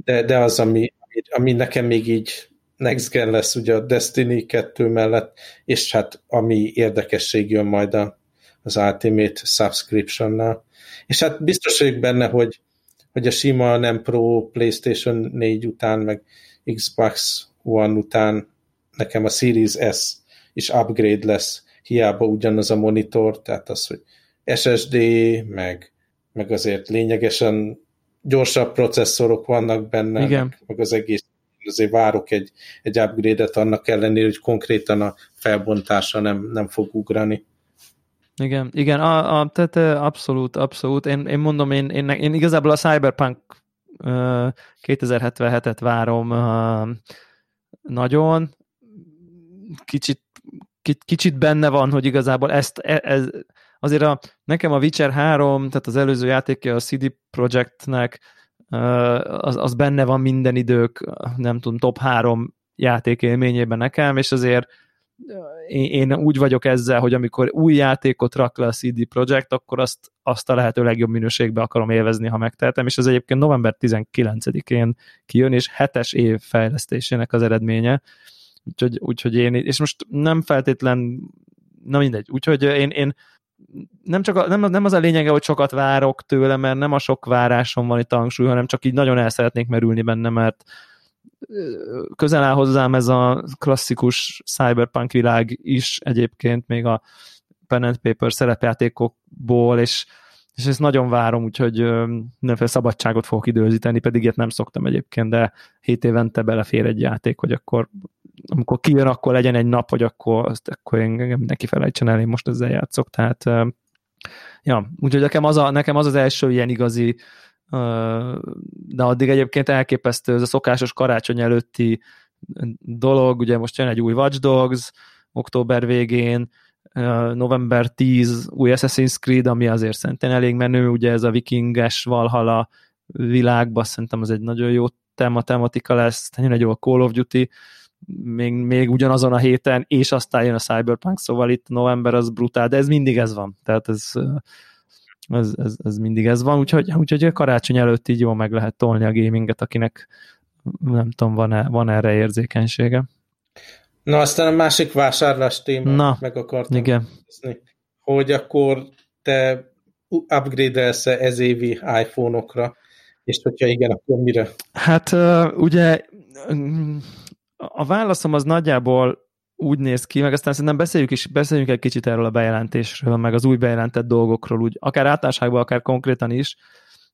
De, de az, ami, ami nekem még így next gen lesz, ugye a Destiny 2 mellett, és hát ami érdekesség jön majd a, az Ultimate subscription-nál. És hát biztos vagyok benne, hogy, hogy a sima nem Pro PlayStation 4 után, meg Xbox One után nekem a Series S is upgrade lesz, hiába ugyanaz a monitor, tehát az, hogy SSD, meg, meg azért lényegesen gyorsabb processzorok vannak benne, Igen. Meg, az egész azért várok egy, egy upgrade-et annak ellenére, hogy konkrétan a felbontása nem, nem fog ugrani. Igen, igen, a, a, tehát abszolút, abszolút. Én, én mondom, én, én, én igazából a Cyberpunk 2077-et várom nagyon. Kicsit, kicsit benne van, hogy igazából ezt, e, ez, azért a, nekem a Witcher 3, tehát az előző játékja a CD Projektnek, az, az benne van minden idők, nem tudom, top 3 játék élményében nekem, és azért én, én úgy vagyok ezzel, hogy amikor új játékot rak le a CD Projekt, akkor azt, azt a lehető legjobb minőségbe akarom élvezni, ha megtehetem, és ez egyébként november 19-én kijön, és hetes év fejlesztésének az eredménye, úgyhogy, úgyhogy én, és most nem feltétlen na mindegy. Úgyhogy én, én nem, csak a, nem, nem az a lényege, hogy sokat várok tőle, mert nem a sok várásom van itt a hangsúly, hanem csak így nagyon el szeretnék merülni benne, mert közel áll hozzám ez a klasszikus cyberpunk világ is egyébként, még a pen and paper szerepjátékokból, és, és ezt nagyon várom, úgyhogy mindenféle szabadságot fogok időzíteni, pedig ilyet nem szoktam egyébként, de hét évente belefér egy játék, hogy akkor amikor kijön, akkor legyen egy nap, hogy akkor, azt, akkor engem neki felejtsen el, én most ezzel játszok, tehát ja, úgyhogy nekem az, a, nekem az az első ilyen igazi de addig egyébként elképesztő ez a szokásos karácsony előtti dolog, ugye most jön egy új Watch Dogs október végén, november 10 új Assassin's Creed, ami azért szerintem elég menő, ugye ez a vikinges Valhalla világban szerintem az egy nagyon jó tema, tematika lesz, jön egy jó Call of Duty, még, még ugyanazon a héten, és aztán jön a Cyberpunk, szóval itt november az brutál, de ez mindig ez van, tehát ez, ez, ez, ez mindig ez van, úgyhogy, úgyhogy a karácsony előtt így jól meg lehet tolni a gaminget, akinek nem tudom, van-e, van erre érzékenysége. Na, aztán a másik vásárlás téma Na, meg akartam igen. Nézni, hogy akkor te upgrade-elsz ez évi iPhone-okra, és hogyha igen, akkor mire? Hát ugye a válaszom az nagyjából úgy néz ki, meg aztán szerintem beszéljük is, beszéljünk egy kicsit erről a bejelentésről, meg az új bejelentett dolgokról, úgy akár általánosságban, akár konkrétan is,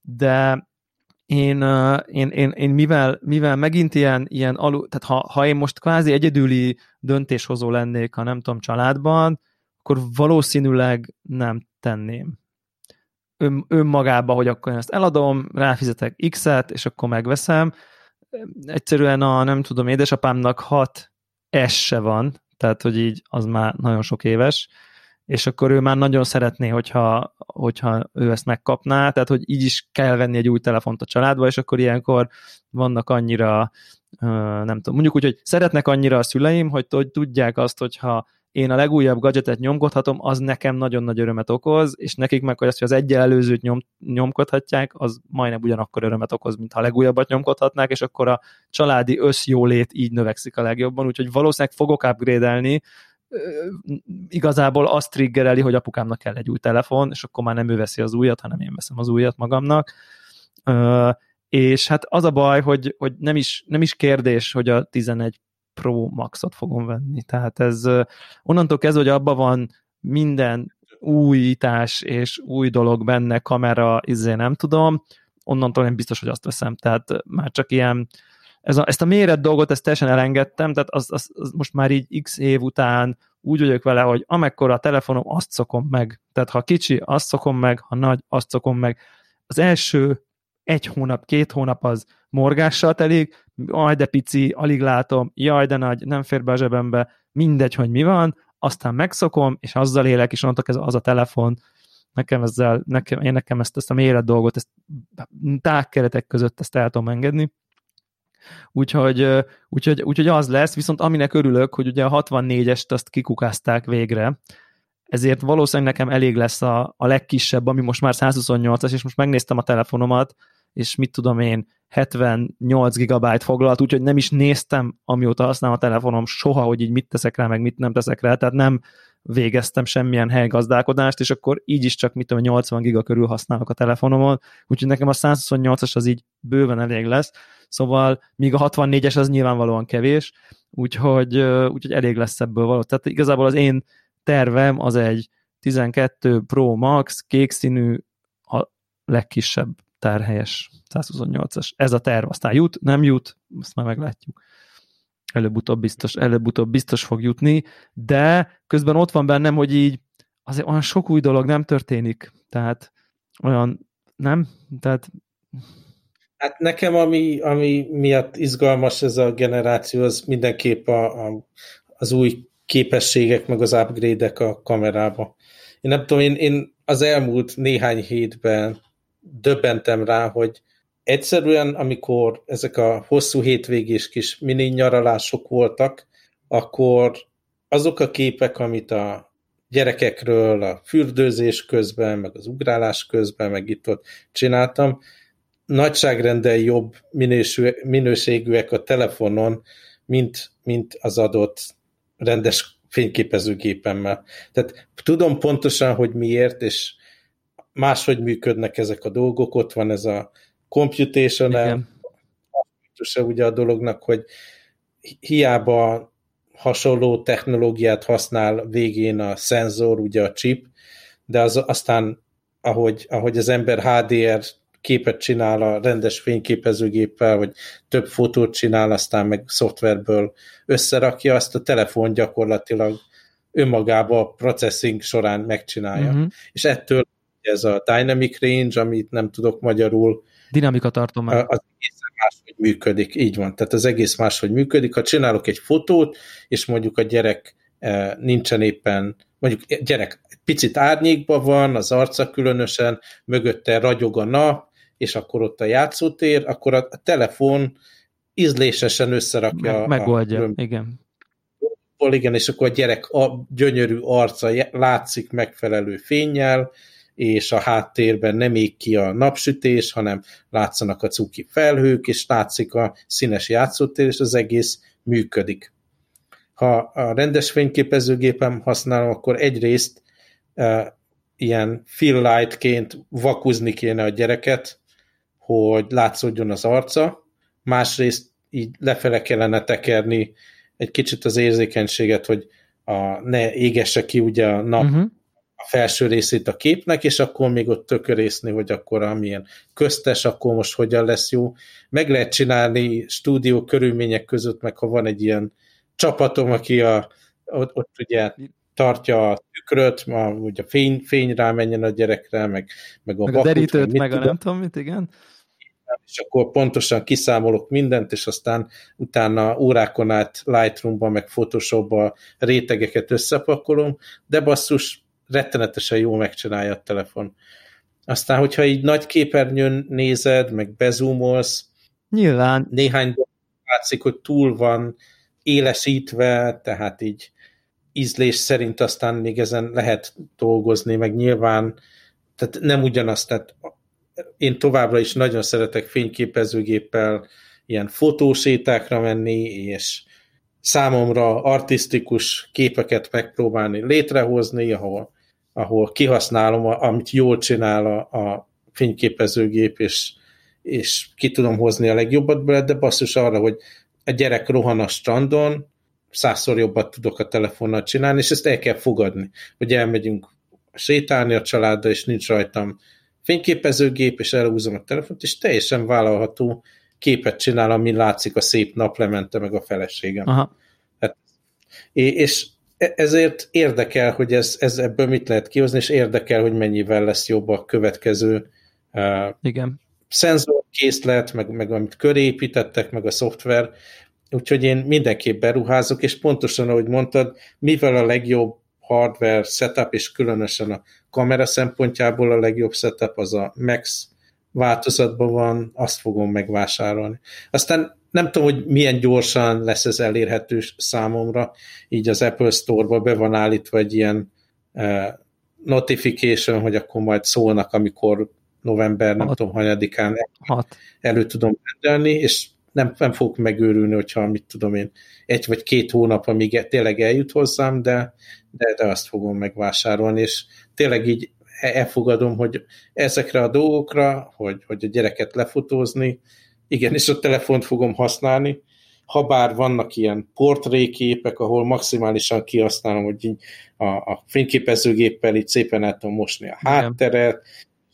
de én, én, én, én mivel, mivel megint ilyen, ilyen alu, tehát ha, ha én most kvázi egyedüli döntéshozó lennék, ha nem tudom, családban, akkor valószínűleg nem tenném. Ön, önmagába, hogy akkor én ezt eladom, ráfizetek X-et, és akkor megveszem. Egyszerűen a, nem tudom, édesapámnak hat S se van, tehát hogy így az már nagyon sok éves, és akkor ő már nagyon szeretné, hogyha, hogyha ő ezt megkapná, tehát hogy így is kell venni egy új telefont a családba, és akkor ilyenkor vannak annyira, nem tudom, mondjuk úgy, hogy szeretnek annyira a szüleim, hogy, hogy tudják azt, hogyha én a legújabb gadgetet nyomkodhatom, az nekem nagyon nagy örömet okoz, és nekik meg, hogy azt, hogy az egyel előzőt nyom, nyomkodhatják, az majdnem ugyanakkor örömet okoz, mint ha a legújabbat nyomkodhatnák, és akkor a családi összjólét így növekszik a legjobban, úgyhogy valószínűleg fogok upgrade igazából azt triggereli, hogy apukámnak kell egy új telefon, és akkor már nem ő veszi az újat, hanem én veszem az újat magamnak. És hát az a baj, hogy, hogy nem, is, nem is kérdés, hogy a 11 Pro Maxot fogom venni. Tehát ez onnantól kezdve, hogy abban van minden újítás és új dolog benne, kamera, izé nem tudom, onnantól én biztos, hogy azt veszem. Tehát már csak ilyen, ez a, ezt a méret dolgot, ezt teljesen elengedtem, tehát az, az, az most már így x év után úgy vagyok vele, hogy amekkora a telefonom, azt szokom meg. Tehát ha kicsi, azt szokom meg, ha nagy, azt szokom meg. Az első egy hónap, két hónap az morgással telik, jaj, de pici, alig látom, jaj, de nagy, nem fér be a zsebembe, mindegy, hogy mi van, aztán megszokom, és azzal élek, és onnantól ez az a telefon, nekem ezzel, nekem, én nekem ezt, ezt a méret dolgot, ezt tágkeretek között ezt el tudom engedni. Úgyhogy, úgyhogy, úgyhogy az lesz, viszont aminek örülök, hogy ugye a 64-est azt kikukázták végre, ezért valószínűleg nekem elég lesz a, a legkisebb, ami most már 128-as, és most megnéztem a telefonomat, és mit tudom én, 78 gigabyte foglalt, úgyhogy nem is néztem, amióta használom a telefonom soha, hogy így mit teszek rá, meg mit nem teszek rá, tehát nem végeztem semmilyen helygazdálkodást, és akkor így is csak mit tudom, 80 giga körül használok a telefonomon, úgyhogy nekem a 128-as az így bőven elég lesz, szóval míg a 64-es az nyilvánvalóan kevés, úgyhogy, úgyhogy elég lesz ebből való. Tehát igazából az én tervem az egy 12 Pro Max, kék színű, a legkisebb tárhelyes 128-as. Ez a terv, aztán jut, nem jut, azt már meglátjuk. Előbb-utóbb biztos, előbb-utóbb biztos fog jutni, de közben ott van bennem, hogy így azért olyan sok új dolog nem történik, tehát olyan, nem? Tehát Hát nekem, ami, ami miatt izgalmas ez a generáció, az mindenképp a, a, az új képességek, meg az upgrade-ek a kamerába. Én nem tudom, én, én az elmúlt néhány hétben döbbentem rá, hogy egyszerűen, amikor ezek a hosszú hétvégés kis mini nyaralások voltak, akkor azok a képek, amit a gyerekekről a fürdőzés közben, meg az ugrálás közben, meg itt ott csináltam, nagyságrendel jobb minőségűek a telefonon, mint, mint az adott rendes fényképezőgépemmel. Tehát tudom pontosan, hogy miért, és máshogy működnek ezek a dolgok. Ott van ez a computational, ugye a dolognak, hogy hiába hasonló technológiát használ végén a szenzor, ugye a chip, de az, aztán ahogy, ahogy az ember HDR képet csinál a rendes fényképezőgéppel, vagy több fotót csinál, aztán meg szoftverből összerakja, azt a telefon gyakorlatilag önmagába a processing során megcsinálja. Uh-huh. És ettől ez a dynamic range, amit nem tudok magyarul. Dinamika tartomány. Az egészen máshogy működik, így van. Tehát az egész máshogy működik. Ha csinálok egy fotót, és mondjuk a gyerek eh, nincsen éppen, mondjuk gyerek picit árnyékban van, az arca különösen, mögötte ragyog a nap, és akkor ott a játszótér, akkor a telefon ízlésesen összerakja. Meg, megoldja, a, igen. Igen, és akkor a gyerek a gyönyörű arca látszik megfelelő fényjel, és a háttérben nem ég ki a napsütés, hanem látszanak a cuki felhők, és látszik a színes játszótér, és az egész működik. Ha a rendes fényképezőgépem használom, akkor egyrészt e, ilyen fill lightként vakuzni kéne a gyereket, hogy látszódjon az arca, másrészt így lefele kellene tekerni egy kicsit az érzékenységet, hogy a, ne égesse ki ugye a nap uh-huh. A felső részét a képnek, és akkor még ott tökörészni, hogy akkor amilyen köztes, akkor most hogyan lesz jó. Meg lehet csinálni stúdió körülmények között, meg ha van egy ilyen csapatom, aki a, ott, ott ugye tartja a tükröt, ma, hogy a fény, fény rámenjen a gyerekre, meg, meg a, meg a derítőt, meg, meg a nem tudom mit, igen. És akkor pontosan kiszámolok mindent, és aztán utána órákon át Lightroom-ba, meg Photoshop-ba rétegeket összepakolom, de basszus, rettenetesen jó megcsinálja a telefon. Aztán, hogyha így nagy képernyőn nézed, meg bezumolsz, Nyilván. néhány látszik, hogy túl van élesítve, tehát így ízlés szerint aztán még ezen lehet dolgozni, meg nyilván tehát nem ugyanazt, tehát én továbbra is nagyon szeretek fényképezőgéppel ilyen fotósétákra menni, és számomra artistikus képeket megpróbálni létrehozni, ahol, ahol kihasználom, amit jól csinál a, a fényképezőgép, és, és ki tudom hozni a legjobbat belőle, de basszus arra, hogy a gyerek rohan a strandon, százszor jobbat tudok a telefonnal csinálni, és ezt el kell fogadni, hogy elmegyünk sétálni a családdal, és nincs rajtam fényképezőgép, és elhúzom a telefont, és teljesen vállalható képet csinál, ami látszik a szép naplemente, meg a feleségem. Aha. Hát, és ezért érdekel, hogy ez, ez ebből mit lehet kihozni, és érdekel, hogy mennyivel lesz jobb a következő uh, Igen. szenzorkészlet, meg, meg amit körépítettek, meg a szoftver, úgyhogy én mindenképp beruházok, és pontosan, ahogy mondtad, mivel a legjobb hardware setup, és különösen a kamera szempontjából a legjobb setup az a Max változatban van, azt fogom megvásárolni. Aztán nem tudom, hogy milyen gyorsan lesz ez elérhető számomra, így az Apple Store-ba be van állítva egy ilyen uh, notification, hogy akkor majd szólnak, amikor november, nem Hat. tudom, hanyadikán Hat. elő tudom rendelni, és nem, nem fogok megőrülni, hogyha mit tudom én, egy vagy két hónap, amíg tényleg eljut hozzám, de, de, de azt fogom megvásárolni, és tényleg így elfogadom, hogy ezekre a dolgokra, hogy, hogy a gyereket lefotózni, igen, és a telefont fogom használni, ha bár vannak ilyen portréképek, ahol maximálisan kihasználom, hogy így a, a fényképezőgéppel így szépen el tudom mosni a hátteret,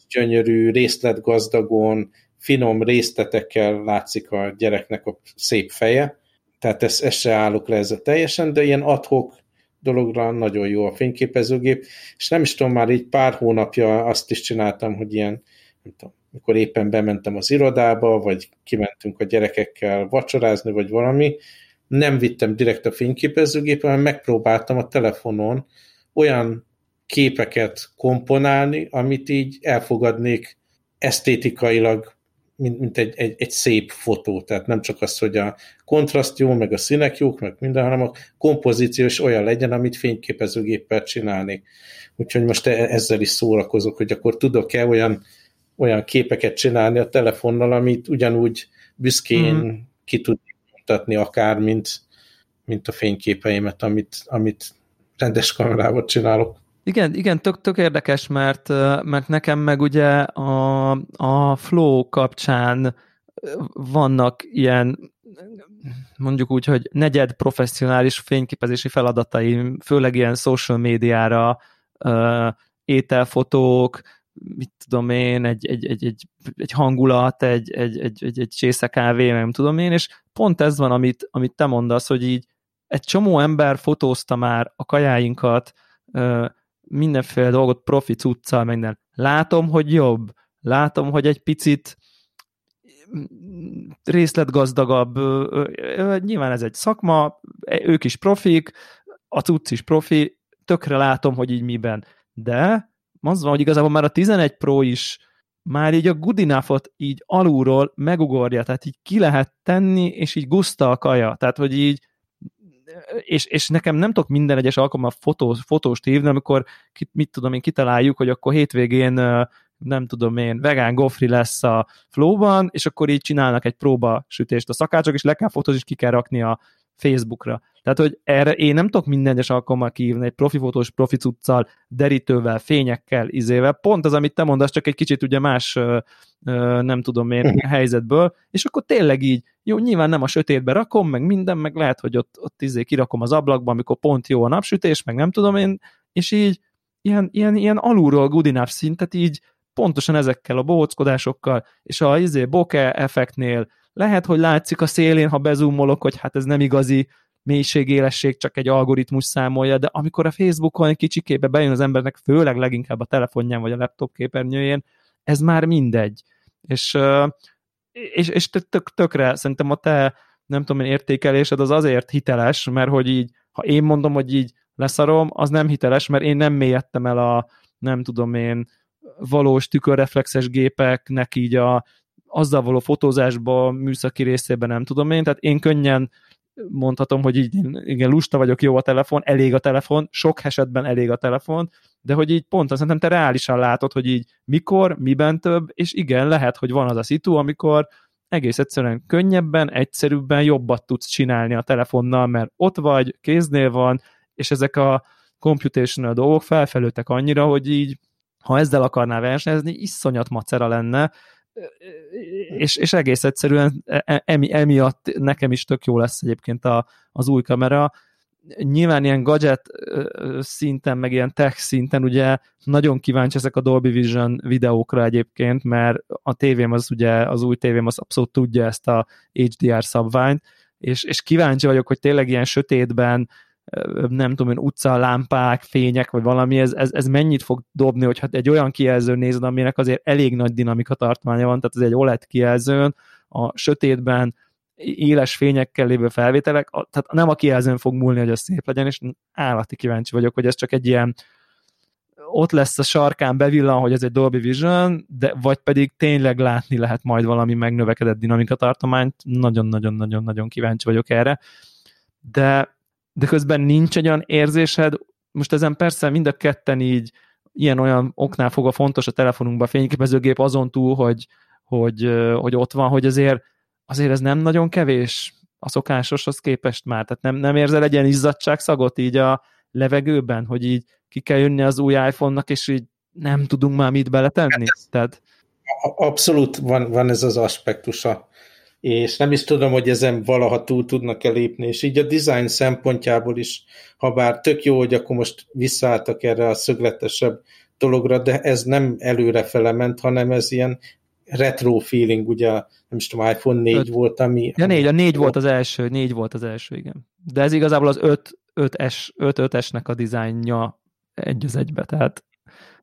gyönyörű, részletgazdagon, finom részletekkel látszik a gyereknek a szép feje, tehát ezt, ezt se állok le ezzel teljesen, de ilyen adhok dologra nagyon jó a fényképezőgép, és nem is tudom, már így pár hónapja azt is csináltam, hogy ilyen, nem tudom, mikor éppen bementem az irodába, vagy kimentünk a gyerekekkel vacsorázni, vagy valami, nem vittem direkt a fényképezőgépet, hanem megpróbáltam a telefonon olyan képeket komponálni, amit így elfogadnék esztétikailag mint, mint egy, egy, egy szép fotó, tehát nem csak az, hogy a kontraszt jó, meg a színek jók, meg minden, hanem a kompozíció is olyan legyen, amit fényképezőgéppel csinálnék. Úgyhogy most e, ezzel is szórakozok, hogy akkor tudok-e olyan, olyan képeket csinálni a telefonnal, amit ugyanúgy büszkén mm. ki tud mutatni akár, mint, mint a fényképeimet, amit, amit rendes kamerával csinálok. Igen, igen, tök, tök érdekes, mert, mert nekem meg ugye a, a Flow kapcsán vannak ilyen mondjuk úgy, hogy negyed professzionális fényképezési feladataim, főleg ilyen social médiára, ételfotók, mit tudom én, egy, egy, egy, egy, egy hangulat, egy, egy, egy, egy, egy csésze kávé, nem tudom én, és pont ez van, amit, amit te mondasz, hogy így egy csomó ember fotózta már a kajáinkat, mindenféle dolgot profi cuccal, meg Látom, hogy jobb, látom, hogy egy picit részletgazdagabb, nyilván ez egy szakma, e, ők is profik, a cucc is profi, tökre látom, hogy így miben. De az van, hogy igazából már a 11 Pro is már így a good enough így alulról megugorja, tehát így ki lehet tenni, és így guszta a kaja, tehát hogy így és, és nekem nem tudok minden egyes alkalommal fotós, fotóst hívni, amikor mit tudom én, kitaláljuk, hogy akkor hétvégén nem tudom én, vegán gofri lesz a flowban, és akkor így csinálnak egy próba sütést a szakácsok, és le kell fotózni, és ki kell rakni a Facebookra. Tehát, hogy erre én nem tudok minden egyes alkalommal kívni egy profi fotós, profi cuccal, derítővel, fényekkel, izével. Pont az, amit te mondasz, csak egy kicsit ugye más, nem tudom én, helyzetből, és akkor tényleg így, jó, nyilván nem a sötétbe rakom, meg minden, meg lehet, hogy ott, ott izé kirakom az ablakba, amikor pont jó a napsütés, meg nem tudom én, és így ilyen, ilyen, ilyen alulról good enough szintet így pontosan ezekkel a bohóckodásokkal, és a izé bokeh effektnél lehet, hogy látszik a szélén, ha bezumolok, hogy hát ez nem igazi mélységélesség, csak egy algoritmus számolja, de amikor a Facebookon egy kicsikébe bejön az embernek, főleg leginkább a telefonján vagy a laptop képernyőjén, ez már mindegy. És, és, és tök, tökre szerintem a te nem tudom én értékelésed az azért hiteles, mert hogy így, ha én mondom, hogy így leszarom, az nem hiteles, mert én nem mélyedtem el a nem tudom én valós tükörreflexes gépeknek így a azzal való fotózásba, műszaki részében nem tudom én, tehát én könnyen mondhatom, hogy így igen, lusta vagyok, jó a telefon, elég a telefon, sok esetben elég a telefon, de hogy így pont azt szerintem te reálisan látod, hogy így mikor, miben több, és igen, lehet, hogy van az a szitu, amikor egész egyszerűen könnyebben, egyszerűbben jobbat tudsz csinálni a telefonnal, mert ott vagy, kéznél van, és ezek a computational dolgok felfelőttek annyira, hogy így ha ezzel akarná versenyezni, iszonyat macera lenne, és, és egész egyszerűen e, e, emi, emiatt nekem is tök jó lesz egyébként a, az új kamera. Nyilván ilyen gadget szinten, meg ilyen tech szinten ugye nagyon kíváncsi ezek a Dolby Vision videókra egyébként, mert a tévém az ugye, az új tévém az abszolút tudja ezt a HDR szabványt, és, és kíváncsi vagyok, hogy tényleg ilyen sötétben nem tudom én, utca lámpák, fények, vagy valami, ez, ez, ez mennyit fog dobni, hogyha egy olyan kijelző nézed, aminek azért elég nagy dinamika tartománya van, tehát ez egy OLED kijelzőn, a sötétben éles fényekkel lévő felvételek, tehát nem a kijelzőn fog múlni, hogy az szép legyen, és állati kíváncsi vagyok, hogy ez csak egy ilyen ott lesz a sarkán bevillan, hogy ez egy Dolby Vision, de vagy pedig tényleg látni lehet majd valami megnövekedett dinamika tartományt, nagyon-nagyon-nagyon-nagyon kíváncsi vagyok erre, de de közben nincs egy olyan érzésed, most ezen persze mind a ketten így ilyen-olyan oknál fogva fontos a telefonunkban a fényképezőgép azon túl, hogy, hogy, hogy ott van, hogy azért, azért ez nem nagyon kevés a szokásoshoz képest már, tehát nem, nem érzel egy ilyen izzadságszagot így a levegőben, hogy így ki kell jönni az új iPhone-nak, és így nem tudunk már mit beletenni? Hát tehát... Abszolút van, van ez az aspektusa és nem is tudom, hogy ezen valaha túl tudnak-e lépni, és így a design szempontjából is, ha bár tök jó, hogy akkor most visszaálltak erre a szögletesebb dologra, de ez nem előrefele ment, hanem ez ilyen retro feeling, ugye nem is tudom, iPhone 4 öt. volt, ami... Ja, 4, a 4 volt az első, 4 volt az első, igen. De ez igazából az 5, 5S, 5-5-esnek a dizájnja egy az egybe, tehát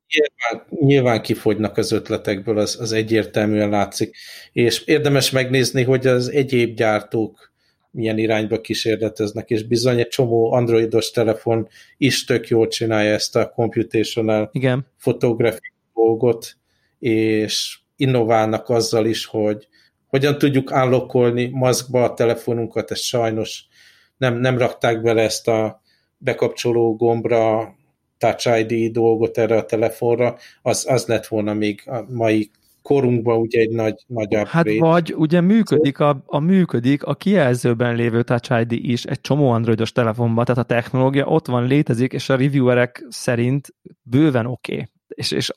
Nyilván, nyilván kifogynak az ötletekből, az, az egyértelműen látszik. És érdemes megnézni, hogy az egyéb gyártók milyen irányba kísérleteznek, és bizony egy csomó androidos telefon is tök jól csinálja ezt a computational Igen. fotográfiai dolgot, és innoválnak azzal is, hogy hogyan tudjuk állokolni maszkba a telefonunkat, ezt sajnos nem, nem rakták bele ezt a bekapcsoló gombra Touch ID dolgot erre a telefonra, az, az lett volna még a mai korunkban ugye egy nagy, nagy upgrade. Hát vagy ugye működik a, a működik a kijelzőben lévő Touch ID is egy csomó androidos telefonban, tehát a technológia ott van, létezik, és a reviewerek szerint bőven oké. Okay. És, és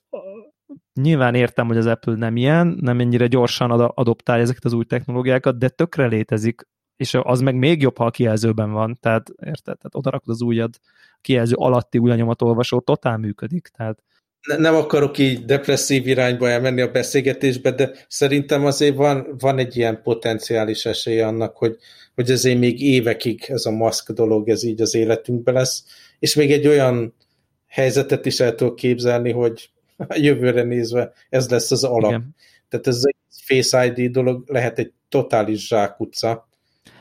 nyilván értem, hogy az Apple nem ilyen, nem ennyire gyorsan ad, adoptálja ezeket az új technológiákat, de tökre létezik, és az meg még jobb, ha a kijelzőben van, tehát érted? Tehát oda rakod az újad, a kijelző alatti új olvasó, totál működik, tehát ne, nem akarok így depresszív irányba elmenni a beszélgetésbe, de szerintem azért van, van egy ilyen potenciális esély annak, hogy, hogy ezért még évekig ez a maszk dolog, ez így az életünkben lesz, és még egy olyan helyzetet is el tudok képzelni, hogy a jövőre nézve ez lesz az alap. Igen. Tehát ez egy Face ID dolog lehet egy totális zsákutca,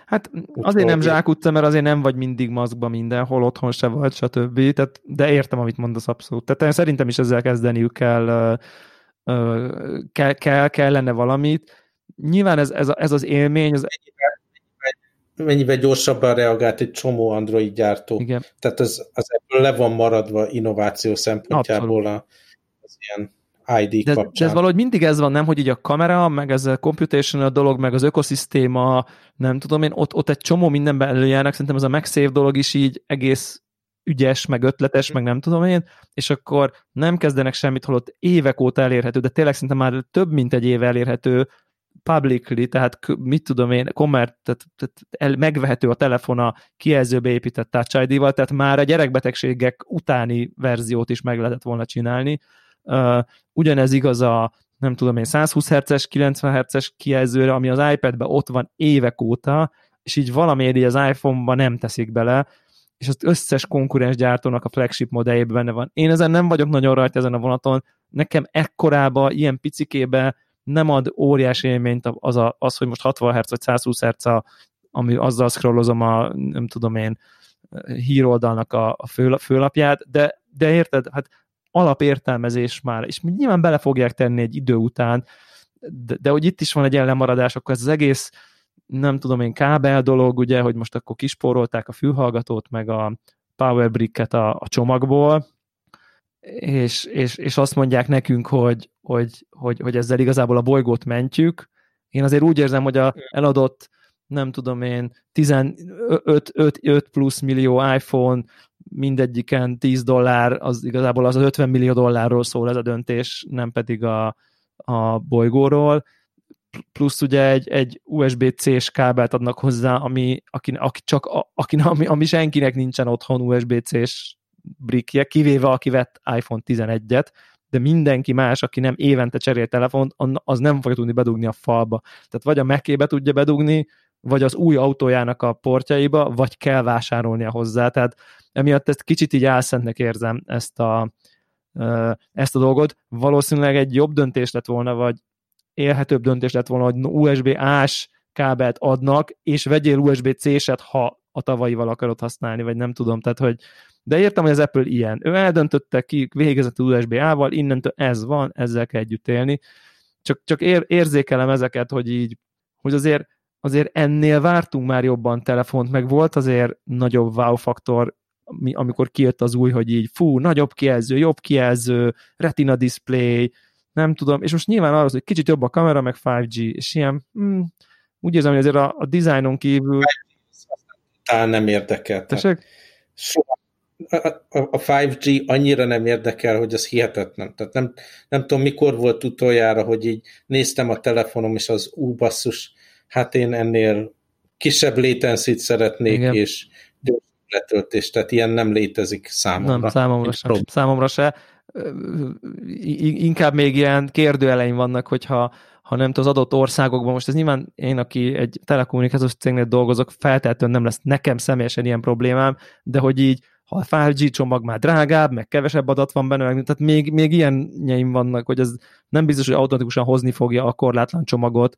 Hát azért nem zsákutca, mert azért nem vagy mindig maszkba mindenhol, otthon se vagy, stb. Tehát, de értem, amit mondasz abszolút. Tehát szerintem is ezzel kezdeniük kell, kell, kell kellene valamit. Nyilván ez, ez, ez az élmény... Az... Mennyivel, mennyivel gyorsabban reagált egy csomó Android gyártó. Igen. Tehát az, az ebből le van maradva innováció szempontjából a, az ilyen ID de, kapcsán. De ez valahogy mindig ez van, nem, hogy így a kamera, meg ez a computational dolog, meg az ökoszisztéma, nem tudom én, ott, ott egy csomó mindenben előjárnak, szerintem ez a MagSafe dolog is így egész ügyes, meg ötletes, meg nem tudom én, és akkor nem kezdenek semmit, holott évek óta elérhető, de tényleg szerintem már több mint egy év elérhető publicly, tehát mit tudom én, commerce, tehát, tehát el, megvehető a telefon a kijelzőbe épített Touch ID-val, tehát már a gyerekbetegségek utáni verziót is meg lehetett volna csinálni, ugyanez igaz a nem tudom én, 120 Hz-es, 90 Hz-es kijelzőre, ami az iPad-ben ott van évek óta, és így valamiért így az iPhone-ba nem teszik bele, és az összes konkurens gyártónak a flagship modelljében benne van. Én ezen nem vagyok nagyon rajta ezen a vonaton, nekem ekkorába, ilyen picikébe nem ad óriási élményt az, a, az hogy most 60 Hz vagy 120 Hz, a, ami azzal scrollozom a, nem tudom én, híroldalnak a, a fő, főlapját, de, de érted, hát alapértelmezés már, és nyilván bele fogják tenni egy idő után, de, de hogy itt is van egy ellenmaradás, akkor ez az egész, nem tudom én, kábel dolog, ugye, hogy most akkor kispórolták a fülhallgatót, meg a power bricket a, a csomagból, és, és, és azt mondják nekünk, hogy, hogy, hogy, hogy ezzel igazából a bolygót mentjük. Én azért úgy érzem, hogy a eladott nem tudom én, 15 5, 5 plusz millió iPhone, mindegyiken 10 dollár, az igazából az 50 millió dollárról szól ez a döntés, nem pedig a, a bolygóról. Plusz ugye egy, egy USB-C-s kábelt adnak hozzá, ami, aki, aki csak, aki, ami, ami senkinek nincsen otthon USB-C-s brickje, kivéve aki vett iPhone 11-et, de mindenki más, aki nem évente cserél telefont, az nem fogja tudni bedugni a falba. Tehát vagy a mac tudja bedugni, vagy az új autójának a portjaiba, vagy kell vásárolnia hozzá, tehát emiatt ezt kicsit így álszentnek érzem ezt a, ezt a dolgot. Valószínűleg egy jobb döntés lett volna, vagy élhetőbb döntés lett volna, hogy USB-ás kábelt adnak, és vegyél USB-C-set, ha a tavalyival akarod használni, vagy nem tudom, tehát hogy de értem, hogy az Apple ilyen. Ő eldöntötte ki, végezett USB-A-val, innentől ez van, ezzel kell együtt élni. Csak, csak ér, érzékelem ezeket, hogy így, hogy azért azért ennél vártunk már jobban telefont, meg volt azért nagyobb wow faktor, amikor kijött az új, hogy így fú, nagyobb kijelző, jobb kijelző, retina display, nem tudom, és most nyilván arra, hogy kicsit jobb a kamera, meg 5G, és ilyen, hm, úgy érzem, hogy azért a, a dizájnon kívül... Talán nem érdekel. Soha a 5G annyira nem érdekel, hogy az hihetetlen. Tehát nem, nem tudom, mikor volt utoljára, hogy így néztem a telefonom, és az ú, basszus, hát én ennél kisebb latency szeretnék, Igen. és gyors letöltés, tehát ilyen nem létezik számomra. Nem, számomra sem. Számomra se. Inkább még ilyen kérdőeleim vannak, hogyha ha nem az adott országokban, most ez nyilván én, aki egy telekommunikációs cégnél dolgozok, feltétlenül nem lesz nekem személyesen ilyen problémám, de hogy így ha a 5G csomag már drágább, meg kevesebb adat van benne, tehát még, még ilyenjeim vannak, hogy ez nem biztos, hogy automatikusan hozni fogja a korlátlan csomagot,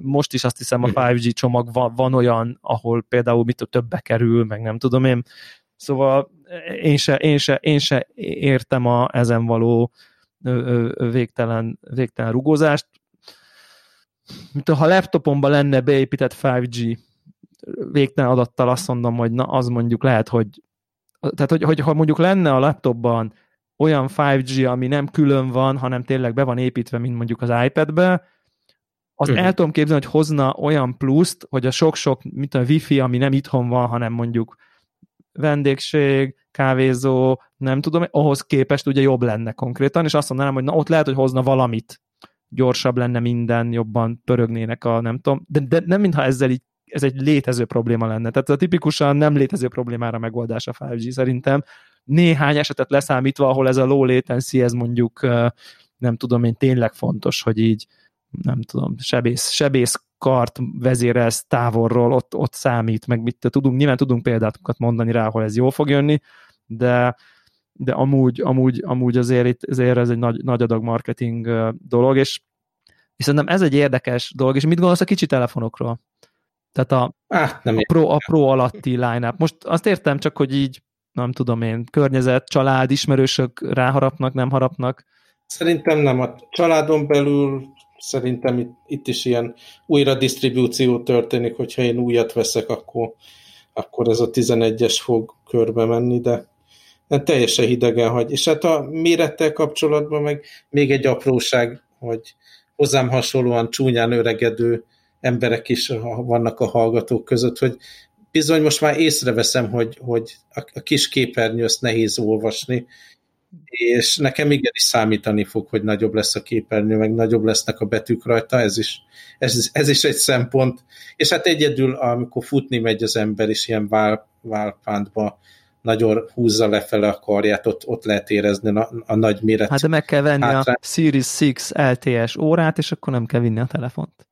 most is azt hiszem a 5G csomag van, van olyan, ahol például mit többbe kerül, meg nem tudom én. Szóval én se, én se, én se értem a ezen való végtelen, végtelen rugózást. Mint ha laptopomban lenne beépített 5G végtelen adattal, azt mondom, hogy na, az mondjuk lehet, hogy tehát, hogy, hogy ha mondjuk lenne a laptopban olyan 5G, ami nem külön van, hanem tényleg be van építve, mint mondjuk az iPad-be, azt uh-huh. el tudom képzelni, hogy hozna olyan pluszt, hogy a sok-sok, mint a wifi, ami nem itthon van, hanem mondjuk vendégség, kávézó, nem tudom, ahhoz képest ugye jobb lenne konkrétan, és azt mondanám, hogy na ott lehet, hogy hozna valamit, gyorsabb lenne minden, jobban pörögnének a nem tudom, de, de nem mintha ezzel így ez egy létező probléma lenne. Tehát a tipikusan nem létező problémára megoldás a 5G szerintem. Néhány esetet leszámítva, ahol ez a low latency, ez mondjuk nem tudom én, tényleg fontos, hogy így nem tudom, sebész, sebész kart vezérelsz távolról, ott, ott számít, meg mit tudunk, nyilván tudunk példákat mondani rá, ahol ez jó fog jönni, de, de amúgy, amúgy, amúgy azért, itt, azért ez egy nagy, nagy adag marketing dolog, és viszont ez egy érdekes dolog, és mit gondolsz a kicsi telefonokról? Tehát a, ah, nem a, pro, a pro alatti line-up. Most azt értem csak, hogy így, nem tudom én, környezet, család, ismerősök ráharapnak, nem harapnak. Szerintem nem. A családon belül szerintem itt, itt is ilyen újra disztribúció történik, hogyha én újat veszek, akkor, akkor ez a 11-es fog körbe menni, de teljesen hidegen hagy. És hát a mérettel kapcsolatban meg még egy apróság, hogy hozzám hasonlóan csúnyán öregedő emberek is vannak a hallgatók között, hogy bizony most már észreveszem, hogy, hogy a, kis képernyő azt nehéz olvasni, és nekem igenis számítani fog, hogy nagyobb lesz a képernyő, meg nagyobb lesznek a betűk rajta, ez is, ez, ez is egy szempont. És hát egyedül, amikor futni megy az ember is ilyen vál, válpántba, nagyon húzza lefele a karját, ott, ott lehet érezni a, a nagy méret. Hát de meg kell venni hátrán. a Series 6 LTS órát, és akkor nem kell vinni a telefont.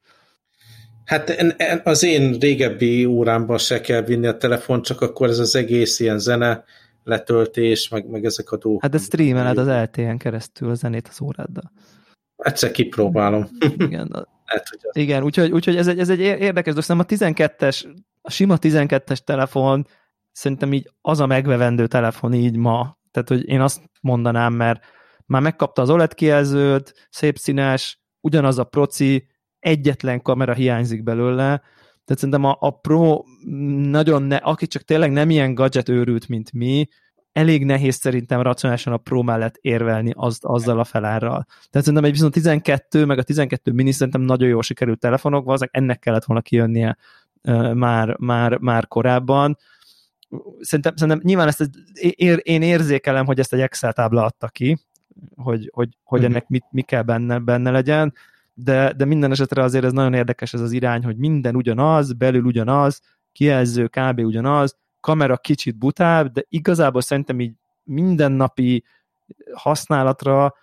Hát az én régebbi órámban se kell vinni a telefon, csak akkor ez az egész ilyen zene letöltés, meg, meg ezek a dolgok. Hát de streameled az LTN keresztül a zenét az óráddal. Egyszer kipróbálom. Igen, Lehet, hogy az... Igen úgyhogy, úgyhogy ez, egy, ez egy érdekes dolog. Szerintem a 12-es, a sima 12-es telefon szerintem így az a megvevendő telefon így ma. Tehát, hogy én azt mondanám, mert már megkapta az OLED kijelzőt, szép színes, ugyanaz a proci, egyetlen kamera hiányzik belőle, tehát szerintem a, a Pro nagyon, ne, aki csak tényleg nem ilyen gadget őrült, mint mi, elég nehéz szerintem racionálisan a Pro mellett érvelni az, azzal a felárral. Tehát szerintem egy viszont 12, meg a 12 mini szerintem nagyon jól sikerült telefonok, valószínűleg ennek kellett volna kijönnie uh, már, már, már korábban. Szerintem, szerintem nyilván ezt ér, én érzékelem, hogy ezt egy Excel tábla adta ki, hogy, hogy, hogy mhm. ennek mit, mi kell benne, benne legyen, de, de minden esetre azért ez nagyon érdekes ez az irány, hogy minden ugyanaz, belül ugyanaz, kijelző kb. ugyanaz, kamera kicsit butább, de igazából szerintem így mindennapi használatra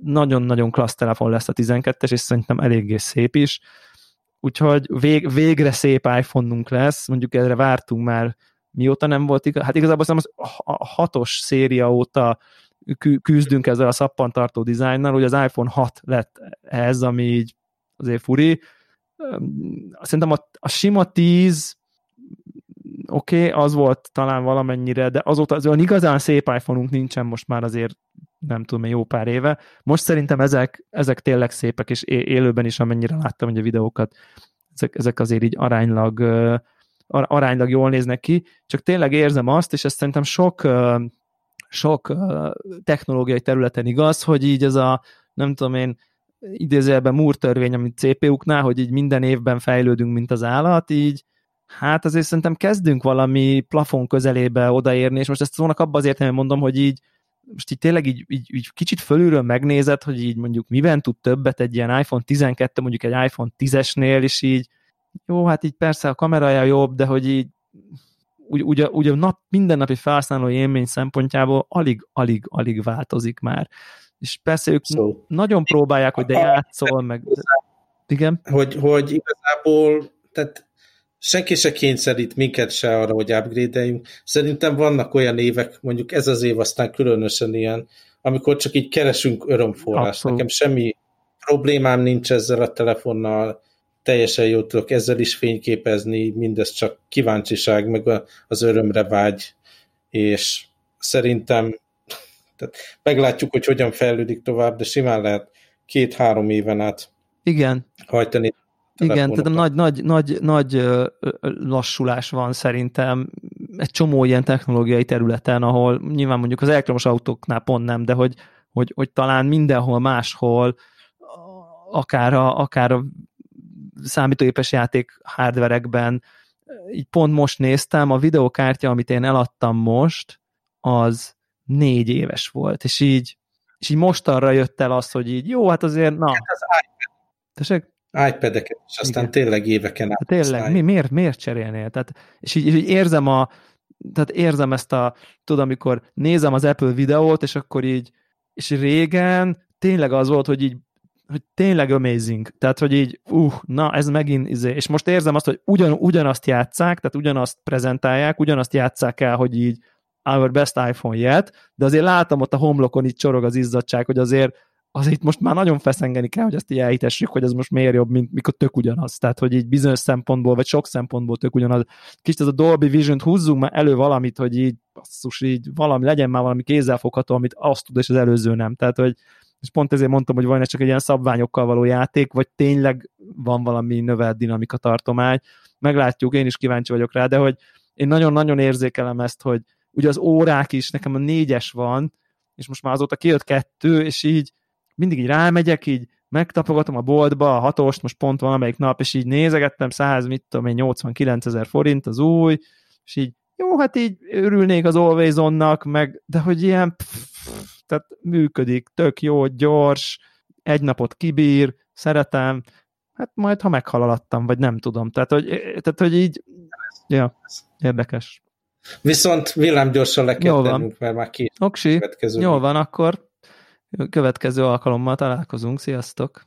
nagyon-nagyon klassz telefon lesz a 12-es, és szerintem eléggé szép is. Úgyhogy vég, végre szép iPhone-unk lesz, mondjuk erre vártunk már mióta nem volt igaz, hát igazából az a hatos széria óta küzdünk ezzel a szappantartó dizájnnal, hogy az iPhone 6 lett ez, ami így azért furi. Szerintem a, a sima 10 oké, okay, az volt talán valamennyire, de azóta az olyan igazán szép iPhone-unk nincsen most már azért nem tudom, jó pár éve. Most szerintem ezek, ezek tényleg szépek, és élőben is, amennyire láttam hogy a videókat, ezek, ezek azért így aránylag, aránylag jól néznek ki, csak tényleg érzem azt, és ezt szerintem sok sok technológiai területen igaz, hogy így ez a, nem tudom én, idézőjelben Moore amit CPU-knál, hogy így minden évben fejlődünk, mint az állat, így hát azért szerintem kezdünk valami plafon közelébe odaérni, és most ezt szónak abban azért nem mondom, hogy így most így tényleg így, így, így kicsit fölülről megnézed, hogy így mondjuk miben tud többet egy ilyen iPhone 12, mondjuk egy iPhone 10-esnél, és így jó, hát így persze a kameraja jobb, de hogy így a, úgy a nap, mindennapi felhasználó élmény szempontjából alig, alig, alig változik már. És persze ők so, nagyon próbálják, hogy de játszol, meg... Igen? Hogy, hogy igazából, tehát senki se kényszerít minket se arra, hogy upgrade Szerintem vannak olyan évek, mondjuk ez az év aztán különösen ilyen, amikor csak így keresünk örömforrást. Nekem semmi problémám nincs ezzel a telefonnal, teljesen jól tudok ezzel is fényképezni, mindez csak kíváncsiság, meg az örömre vágy, és szerintem tehát meglátjuk, hogy hogyan fejlődik tovább, de simán lehet két-három éven át Igen. hajtani. Igen, tehát nagy, nagy, nagy, nagy lassulás van szerintem, egy csomó ilyen technológiai területen, ahol nyilván mondjuk az elektromos autóknál pont nem, de hogy, hogy, hogy talán mindenhol máshol, akár a, akár a számítógépes játék hardverekben, így pont most néztem, a videokártya, amit én eladtam most, az négy éves volt, és így, és így most arra jött el az, hogy így jó, hát azért, na. Hát az iPad. Tessék? iPad-eket, és aztán Igen. tényleg éveken át. Hát tényleg, mi, miért, miért cserélnél? Tehát, és így, és így érzem a, tehát érzem ezt a, tudod, amikor nézem az Apple videót, és akkor így, és régen tényleg az volt, hogy így hogy tényleg amazing. Tehát, hogy így, uh, na, ez megint, izé. és most érzem azt, hogy ugyan, ugyanazt játszák, tehát ugyanazt prezentálják, ugyanazt játszák el, hogy így our best iPhone yet, de azért látom ott a homlokon itt csorog az izzadság, hogy azért azért itt most már nagyon feszengeni kell, hogy ezt így elhitessük, hogy ez most miért jobb, mint mikor tök ugyanaz. Tehát, hogy így bizonyos szempontból, vagy sok szempontból tök ugyanaz. Kicsit ez a Dolby Vision-t húzzunk már elő valamit, hogy így, basszus, így valami, legyen már valami kézzelfogható, amit azt tud, és az előző nem. Tehát, hogy és pont ezért mondtam, hogy van csak egy ilyen szabványokkal való játék, vagy tényleg van valami növelt dinamika tartomány. Meglátjuk, én is kíváncsi vagyok rá, de hogy én nagyon-nagyon érzékelem ezt, hogy ugye az órák is, nekem a négyes van, és most már azóta kijött kettő, és így mindig így rámegyek, így megtapogatom a boltba a hatost, most pont valamelyik nap, és így nézegettem, 100, mit tudom én, 89 ezer forint az új, és így jó, hát így örülnék az Always meg, de hogy ilyen pff, tehát működik, tök jó, gyors, egy napot kibír, szeretem, hát majd, ha meghalalattam, vagy nem tudom. Tehát, hogy, tehát, hogy így, ja, érdekes. Viszont villámgyorsan le kell tennünk, mert már két Oksi, következő. Jól van, akkor következő alkalommal találkozunk. Sziasztok!